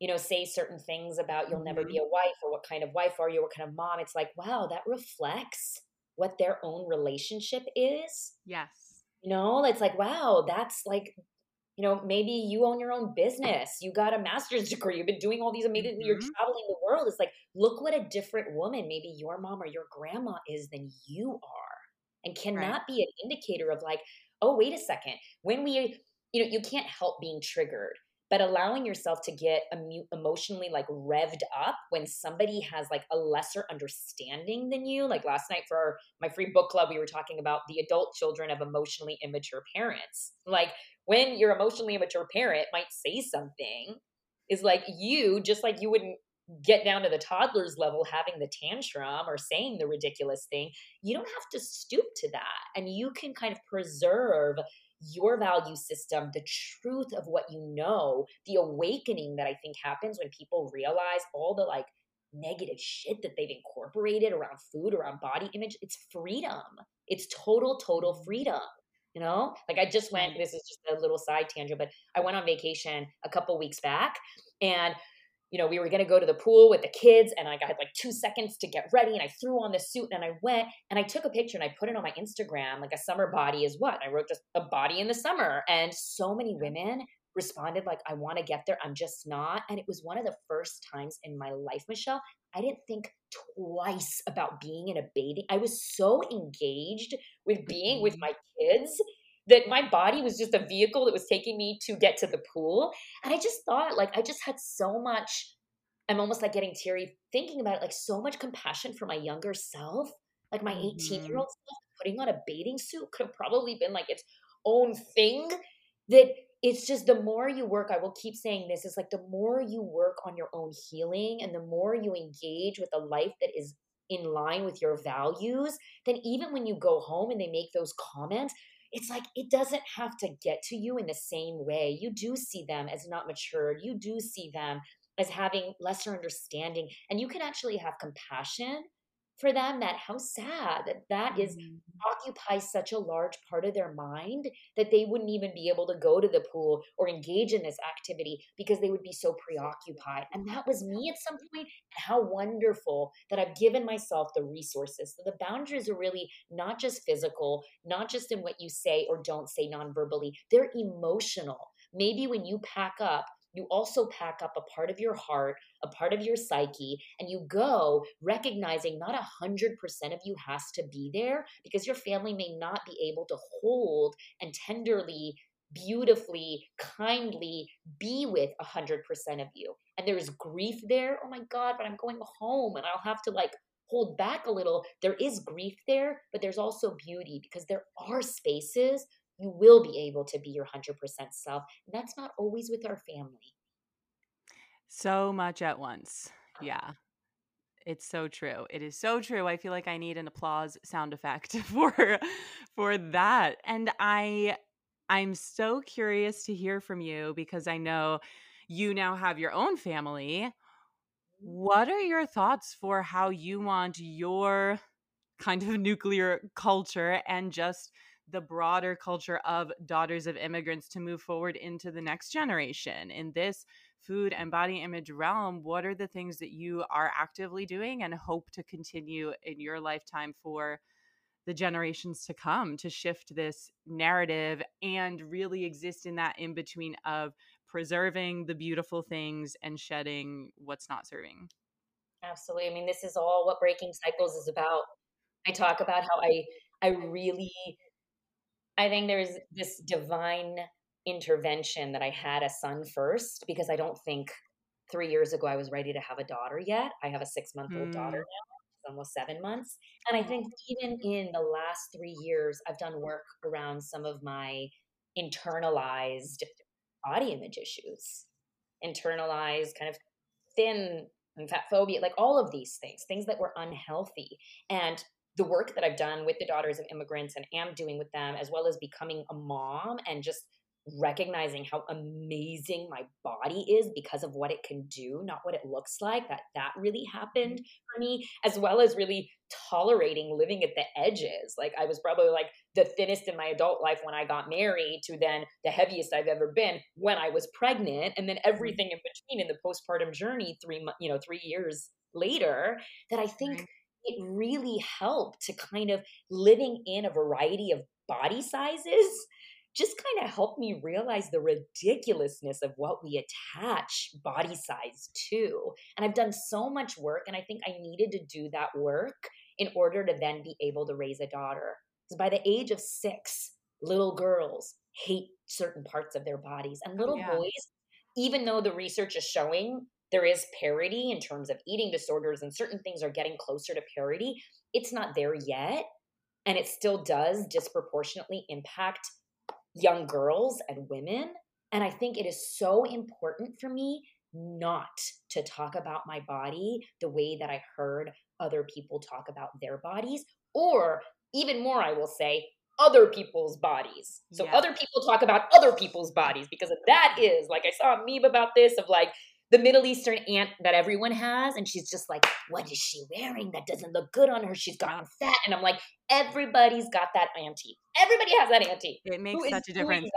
you know, say certain things about you'll never be mm-hmm. a wife or what kind of wife are you, what kind of mom. It's like, wow, that reflects what their own relationship is. Yes. You know, it's like, wow, that's like, you know, maybe you own your own business. You got a master's <laughs> degree. You've been doing all these amazing, mm-hmm. you're traveling the world. It's like, look what a different woman maybe your mom or your grandma is than you are. And cannot right. be an indicator of like, oh, wait a second. When we, you know, you can't help being triggered but allowing yourself to get emotionally like revved up when somebody has like a lesser understanding than you. Like last night for our, my free book club we were talking about the adult children of emotionally immature parents. Like when your emotionally immature parent might say something is like you just like you wouldn't get down to the toddler's level having the tantrum or saying the ridiculous thing you don't have to stoop to that. And you can kind of preserve your value system, the truth of what you know, the awakening that I think happens when people realize all the like negative shit that they've incorporated around food, around body image. It's freedom. It's total, total mm-hmm. freedom. You know, like I just went, this is just a little side tangent, but I went on vacation a couple weeks back and you know, we were going to go to the pool with the kids and I got like two seconds to get ready and I threw on the suit and I went and I took a picture and I put it on my Instagram. Like a summer body is what? I wrote just a body in the summer. And so many women responded like, I want to get there. I'm just not. And it was one of the first times in my life, Michelle, I didn't think twice about being in a bathing. I was so engaged with being with mm-hmm. my kids that my body was just a vehicle that was taking me to get to the pool. And I just thought, like, I just had so much, I'm almost like getting teary thinking about it, like, so much compassion for my younger self. Like, my 18 year old mm-hmm. self putting on a bathing suit could have probably been like its own thing. That it's just the more you work, I will keep saying this, is like the more you work on your own healing and the more you engage with a life that is in line with your values, then even when you go home and they make those comments, it's like it doesn't have to get to you in the same way. You do see them as not matured. You do see them as having lesser understanding. And you can actually have compassion for them that how sad that that is mm-hmm. occupies such a large part of their mind that they wouldn't even be able to go to the pool or engage in this activity because they would be so preoccupied. And that was me at some point and how wonderful that i've given myself the resources. So the boundaries are really not just physical not just in what you say or don't say non-verbally they're emotional. Maybe when you pack up you also pack up a part of your heart, a part of your psyche, and you go recognizing not a hundred percent of you has to be there because your family may not be able to hold and tenderly beautifully, kindly be with a hundred percent of you. And there's grief there. Oh my God, but I'm going home and I'll have to like hold back a little. There is grief there, but there's also beauty because there are spaces you will be able to be your 100% self. And that's not always with our family. So much at once. Uh-huh. Yeah. It's so true. It is so true. I feel like I need an applause sound effect <laughs> for for that. And I I'm so curious to hear from you because I know you now have your own family. What are your thoughts for how you want your kind of nuclear culture and just the broader culture of daughters of immigrants to move forward into the next generation. In this food and body image realm what are the things that you are actively doing and hope to continue in your lifetime for the generations to come to shift this narrative and really exist in that in between of preserving the beautiful things and shedding what's not serving? Absolutely. I mean this is all what breaking cycles is about. I talk about how i i really I think there's this divine intervention that I had a son first because I don't think three years ago I was ready to have a daughter yet. I have a six month old mm. daughter now, almost seven months. And I think even in the last three years, I've done work around some of my internalized body image issues, internalized kind of thin and fat phobia, like all of these things, things that were unhealthy. And the work that I've done with the daughters of immigrants and am doing with them, as well as becoming a mom and just recognizing how amazing my body is because of what it can do not what it looks like that that really happened mm-hmm. for me as well as really tolerating living at the edges like i was probably like the thinnest in my adult life when i got married to then the heaviest i've ever been when i was pregnant and then mm-hmm. everything in between in the postpartum journey 3 you know 3 years later that i think. It really helped to kind of living in a variety of body sizes just kind of helped me realize the ridiculousness of what we attach body size to. And I've done so much work, and I think I needed to do that work in order to then be able to raise a daughter. Because by the age of six, little girls hate certain parts of their bodies, and little yeah. boys, even though the research is showing there is parity in terms of eating disorders and certain things are getting closer to parity, it's not there yet. And it still does disproportionately impact young girls and women. And I think it is so important for me not to talk about my body the way that I heard other people talk about their bodies, or even more, I will say, other people's bodies. So yeah. other people talk about other people's bodies because that is like I saw a meme about this of like the Middle Eastern aunt that everyone has, and she's just like, "What is she wearing? That doesn't look good on her. She's gotten fat." And I'm like, everybody's got that auntie. Everybody has that auntie. It makes such a difference.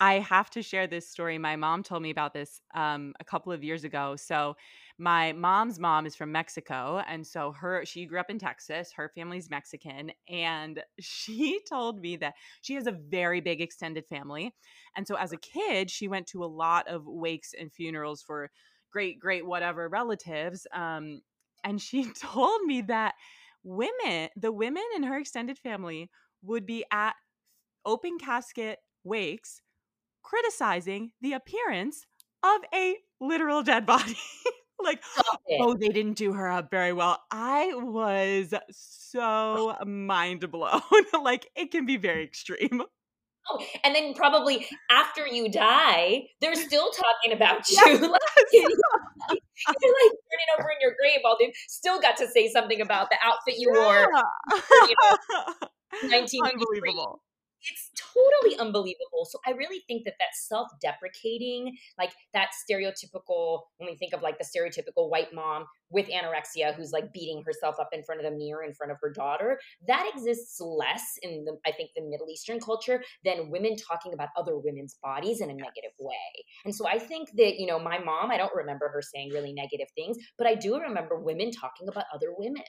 I have to share this story. My mom told me about this um, a couple of years ago. So, my mom's mom is from Mexico, and so her she grew up in Texas. Her family's Mexican, and <laughs> she told me that she has a very big extended family, and so as a kid, she went to a lot of wakes and funerals for great, great, whatever relatives. Um, and she <laughs> told me that women, the women in her extended family, would be at open casket wakes criticizing the appearance of a literal dead <laughs> body. Like, oh, they didn't do her up very well. I was so mind blown. <laughs> like, it can be very extreme. Oh, and then probably after you die, they're still talking about <laughs> you. Yes. <laughs> like, you're like turning over in your grave while they've still got to say something about the outfit you yeah. wore. You know, Unbelievable it's totally unbelievable. So I really think that that self-deprecating, like that stereotypical, when we think of like the stereotypical white mom with anorexia who's like beating herself up in front of the mirror in front of her daughter, that exists less in the I think the Middle Eastern culture than women talking about other women's bodies in a negative way. And so I think that, you know, my mom, I don't remember her saying really negative things, but I do remember women talking about other women.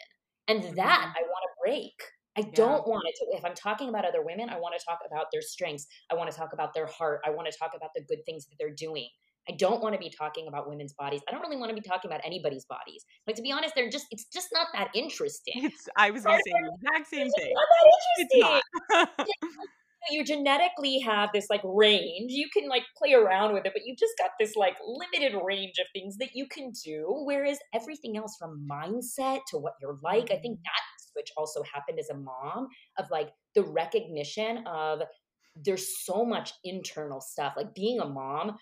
And that mm-hmm. I want to break I yeah. don't want it to, if I'm talking about other women, I want to talk about their strengths. I want to talk about their heart. I want to talk about the good things that they're doing. I don't want to be talking about women's bodies. I don't really want to be talking about anybody's bodies. Like to be honest, they're just it's just not that interesting. It's I was gonna say the exact same thing. Not that interesting. <laughs> you genetically have this like range. You can like play around with it, but you've just got this like limited range of things that you can do. Whereas everything else from mindset to what you're like, I think mm-hmm. that which also happened as a mom of like the recognition of there's so much internal stuff like being a mom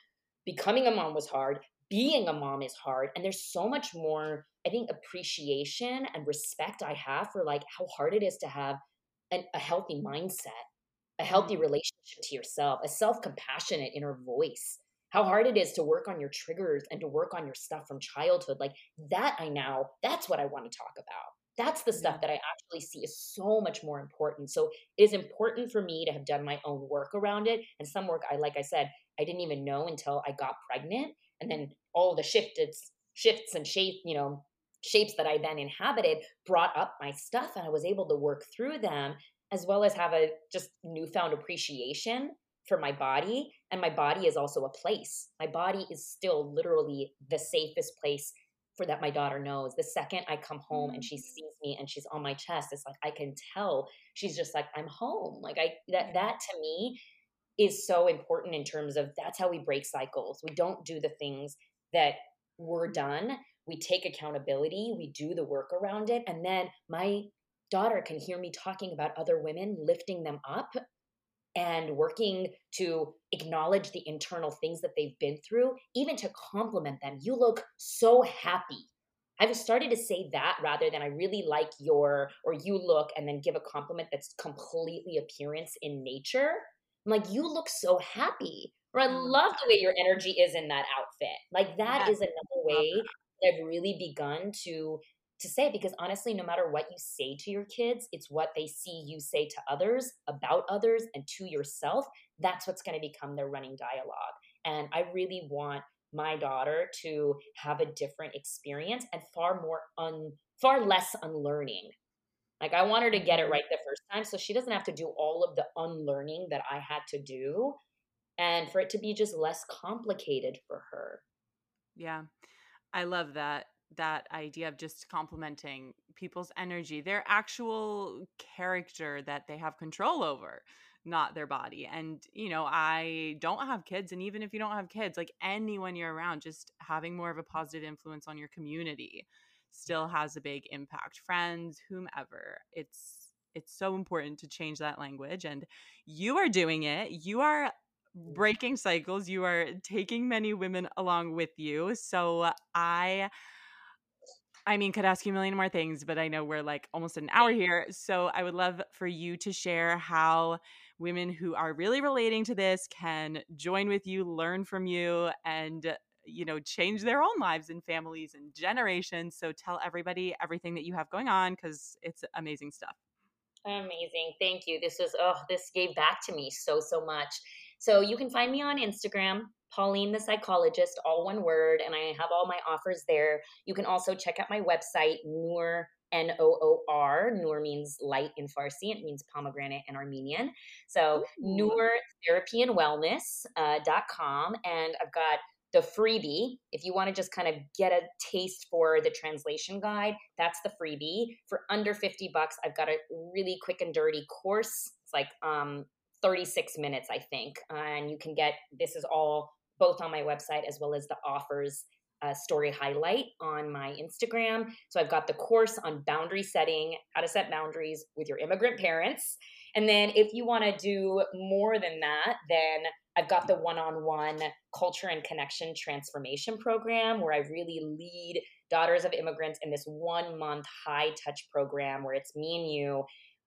becoming a mom was hard being a mom is hard and there's so much more i think appreciation and respect i have for like how hard it is to have an, a healthy mindset a healthy mm. relationship to yourself a self-compassionate inner voice how hard it is to work on your triggers and to work on your stuff from childhood like that i now that's what i want to talk about that's the stuff that I actually see is so much more important. So it is important for me to have done my own work around it. And some work I like I said, I didn't even know until I got pregnant. And then all the shifted shifts and shape, you know, shapes that I then inhabited brought up my stuff and I was able to work through them as well as have a just newfound appreciation for my body. And my body is also a place. My body is still literally the safest place for that my daughter knows. The second I come home and she mm. sees me and she's on my chest, it's like I can tell she's just like I'm home. Like I that that to me is so important in terms of that's how we break cycles. We don't do the things that were done. We take accountability, we do the work around it, and then my daughter can hear me talking about other women, lifting them up and working to acknowledge the internal things that they've been through, even to compliment them. You look so happy. I've started to say that rather than I really like your or you look and then give a compliment that's completely appearance in nature. I'm like, you look so happy. Or I mm. love the way your energy is in that outfit. Like that is another way that I've really begun to to say because honestly no matter what you say to your kids it's what they see you say to others about others and to yourself that's what's going to become their running dialogue. And i really want my daughter to have a different experience and far more un far less unlearning. Like i want her to get it mm-hmm. right the first time so she doesn't have to do all of the unlearning that i had to do and for it to be just less complicated for her. Yeah. I love that that idea of just complementing people's energy, their actual character that they have control over, not their body. And, you know, I don't have kids. And even if you don't have kids, like anyone you're around, just having more of a positive influence on your community still has a big impact. Friends, whomever. It's, it's so important to change that language. And you are doing it. You are mm. breaking cycles. You are taking many women along with you. So I I mean, could ask you a million more things, but I know we're like almost an hour here. So I would love for you to share how women who are really relating to this can join with you, learn from you, and you know change their own lives and families and generations. So tell everybody everything that you have going on because it's amazing stuff. Amazing thank you. This was oh this gave back to me so so much so you can find me on instagram Pauline the Psychologist, all one word, and I have all my offers there. You can also check out my website, Noor, N O O R. Noor means light in Farsi. It means pomegranate in Armenian. So, Noor Therapy and Wellness.com. Uh, .com, and I've got the freebie. If you want to just kind of get a taste for the translation guide, that's the freebie. For under 50 bucks, I've got a really quick and dirty course. It's like um, 36 minutes, I think. And you can get this is all both on my website as well as the offers uh, story highlight on my Instagram. So I've got the course on boundary setting, how to set boundaries with your immigrant parents. And then if you want to do more than that, then I've got the one on one culture and connection transformation program where I really lead daughters of immigrants in this one month high touch program where it's me and you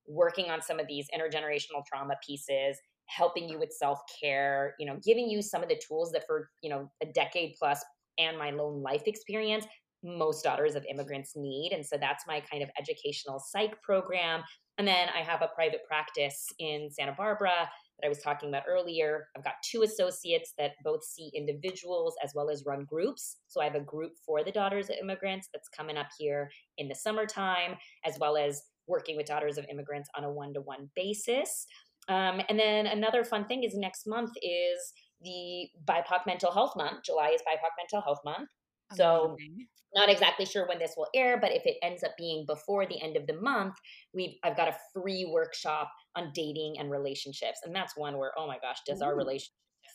working on some of these intergenerational trauma pieces helping you with self-care you know giving you some of the tools that for you know a decade plus and my lone life experience most daughters of immigrants need. And so that's my kind of educational psych program. And then i have a private practice in santa barbara that i was talking about earlier. I've got two associates that both see individuals as well as run groups. So i have a group for the daughters of immigrants that's coming up here in the summertime as well as working with daughters of immigrants on a one-to-one basis um, and then another fun thing is next month is the BIPOC Mental Health Month. July is BIPOC Mental Health Month. So not exactly sure when this will air, but if it ends up being before the end of the month, we've I've got a free workshop on dating and relationships. And that's one where, oh my gosh, does Ooh. our relationship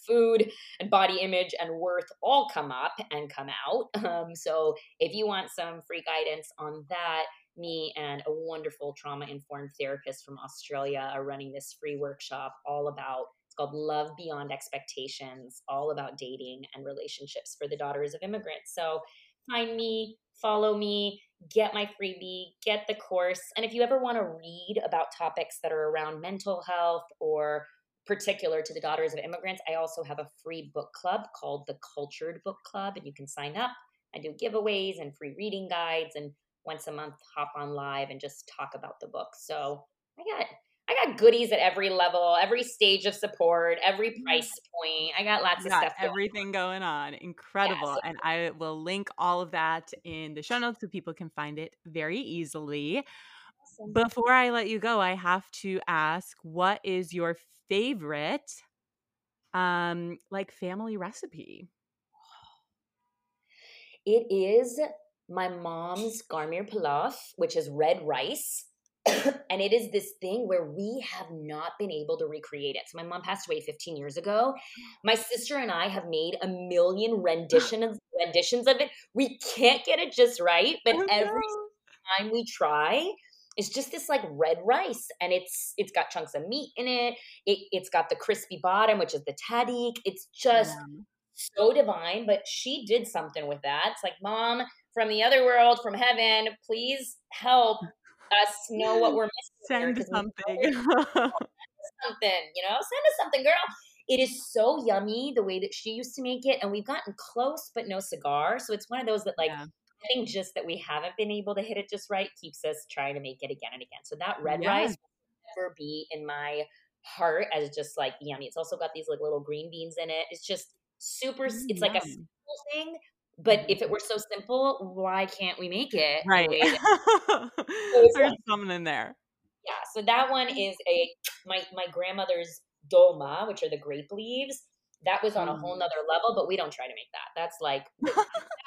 food and body image and worth all come up and come out. <laughs> Um, so if you want some free guidance on that, me and a wonderful trauma informed therapist from Australia are running this free workshop all about it's called Love Beyond Expectations, all about dating and relationships for the daughters of immigrants. So find me, follow me, get my freebie, get the course. And if you ever want to read about topics that are around mental health or particular to the daughters of immigrants, I also have a free book club called the Cultured Book Club, and you can sign up. I do giveaways and free reading guides and once a month hop on live and just talk about the book. So I got I got goodies at every level, every stage of support, every mm-hmm. price point. I got lots of stuff. Going everything on. going on. Incredible. Yeah, so- and I will link all of that in the show notes so people can find it very easily. Awesome. Before I let you go, I have to ask what is your favorite um like family recipe? It is my mom's garmir pilaf, which is red rice. <coughs> and it is this thing where we have not been able to recreate it. So my mom passed away 15 years ago. My sister and I have made a million renditions <gasps> renditions of it. We can't get it just right, but oh, every no. time we try, it's just this like red rice and it's it's got chunks of meat in it. it it's got the crispy bottom, which is the tahdig. It's just yeah. so divine, but she did something with that. It's like, mom, from the other world, from heaven, please help us know what we're missing. <laughs> Send something. <laughs> something, you know, send us something, girl. It is so yummy the way that she used to make it, and we've gotten close, but no cigar. So it's one of those that, like, yeah. I think just that we haven't been able to hit it just right keeps us trying to make it again and again. So that red yeah. rice will never be in my heart as just like yummy. It's also got these like little green beans in it. It's just super. Mm, it's like a simple thing, but if it were so simple, why can't we make it? Right. <laughs> There's something in there. Yeah. So that one is a my my grandmother's dolma, which are the grape leaves. That was on a whole mm. nother level, but we don't try to make that. That's like <laughs>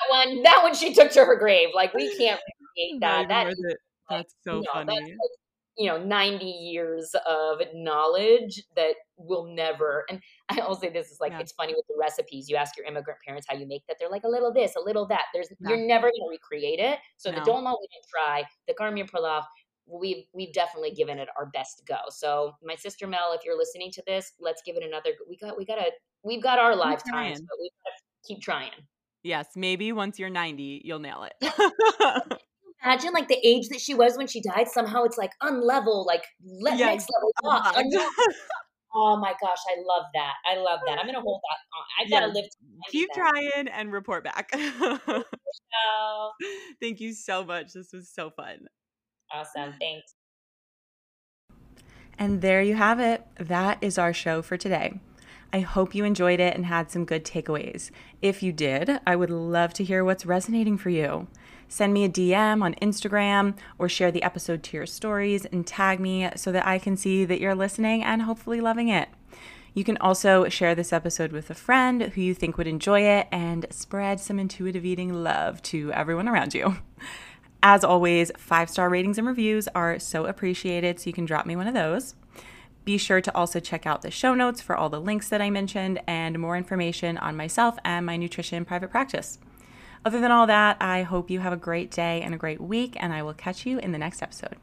one. That one she took to her grave. Like we can't <laughs> recreate that. That is, that's so no, funny. That's like, you know 90 years of knowledge that will never and i will say this is like yeah. it's funny with the recipes you ask your immigrant parents how you make that they're like a little this a little that there's yeah. you're never going to recreate it so no. the dolma we didn't try the garmier pilaf we've we've definitely given it our best go so my sister mel if you're listening to this let's give it another we got we gotta we've got our lifetimes but we keep trying yes maybe once you're 90 you'll nail it <laughs> imagine like the age that she was when she died? Somehow it's like unlevel, like le- yeah, next level up. <laughs> oh my gosh, I love that. I love that. I'm gonna hold that. On. I've got to live. Keep trying and report back. <laughs> Thank you so much. This was so fun. Awesome. Thanks. And there you have it. That is our show for today. I hope you enjoyed it and had some good takeaways. If you did, I would love to hear what's resonating for you. Send me a DM on Instagram or share the episode to your stories and tag me so that I can see that you're listening and hopefully loving it. You can also share this episode with a friend who you think would enjoy it and spread some intuitive eating love to everyone around you. As always, five star ratings and reviews are so appreciated, so you can drop me one of those. Be sure to also check out the show notes for all the links that I mentioned and more information on myself and my nutrition private practice. Other than all that, I hope you have a great day and a great week, and I will catch you in the next episode.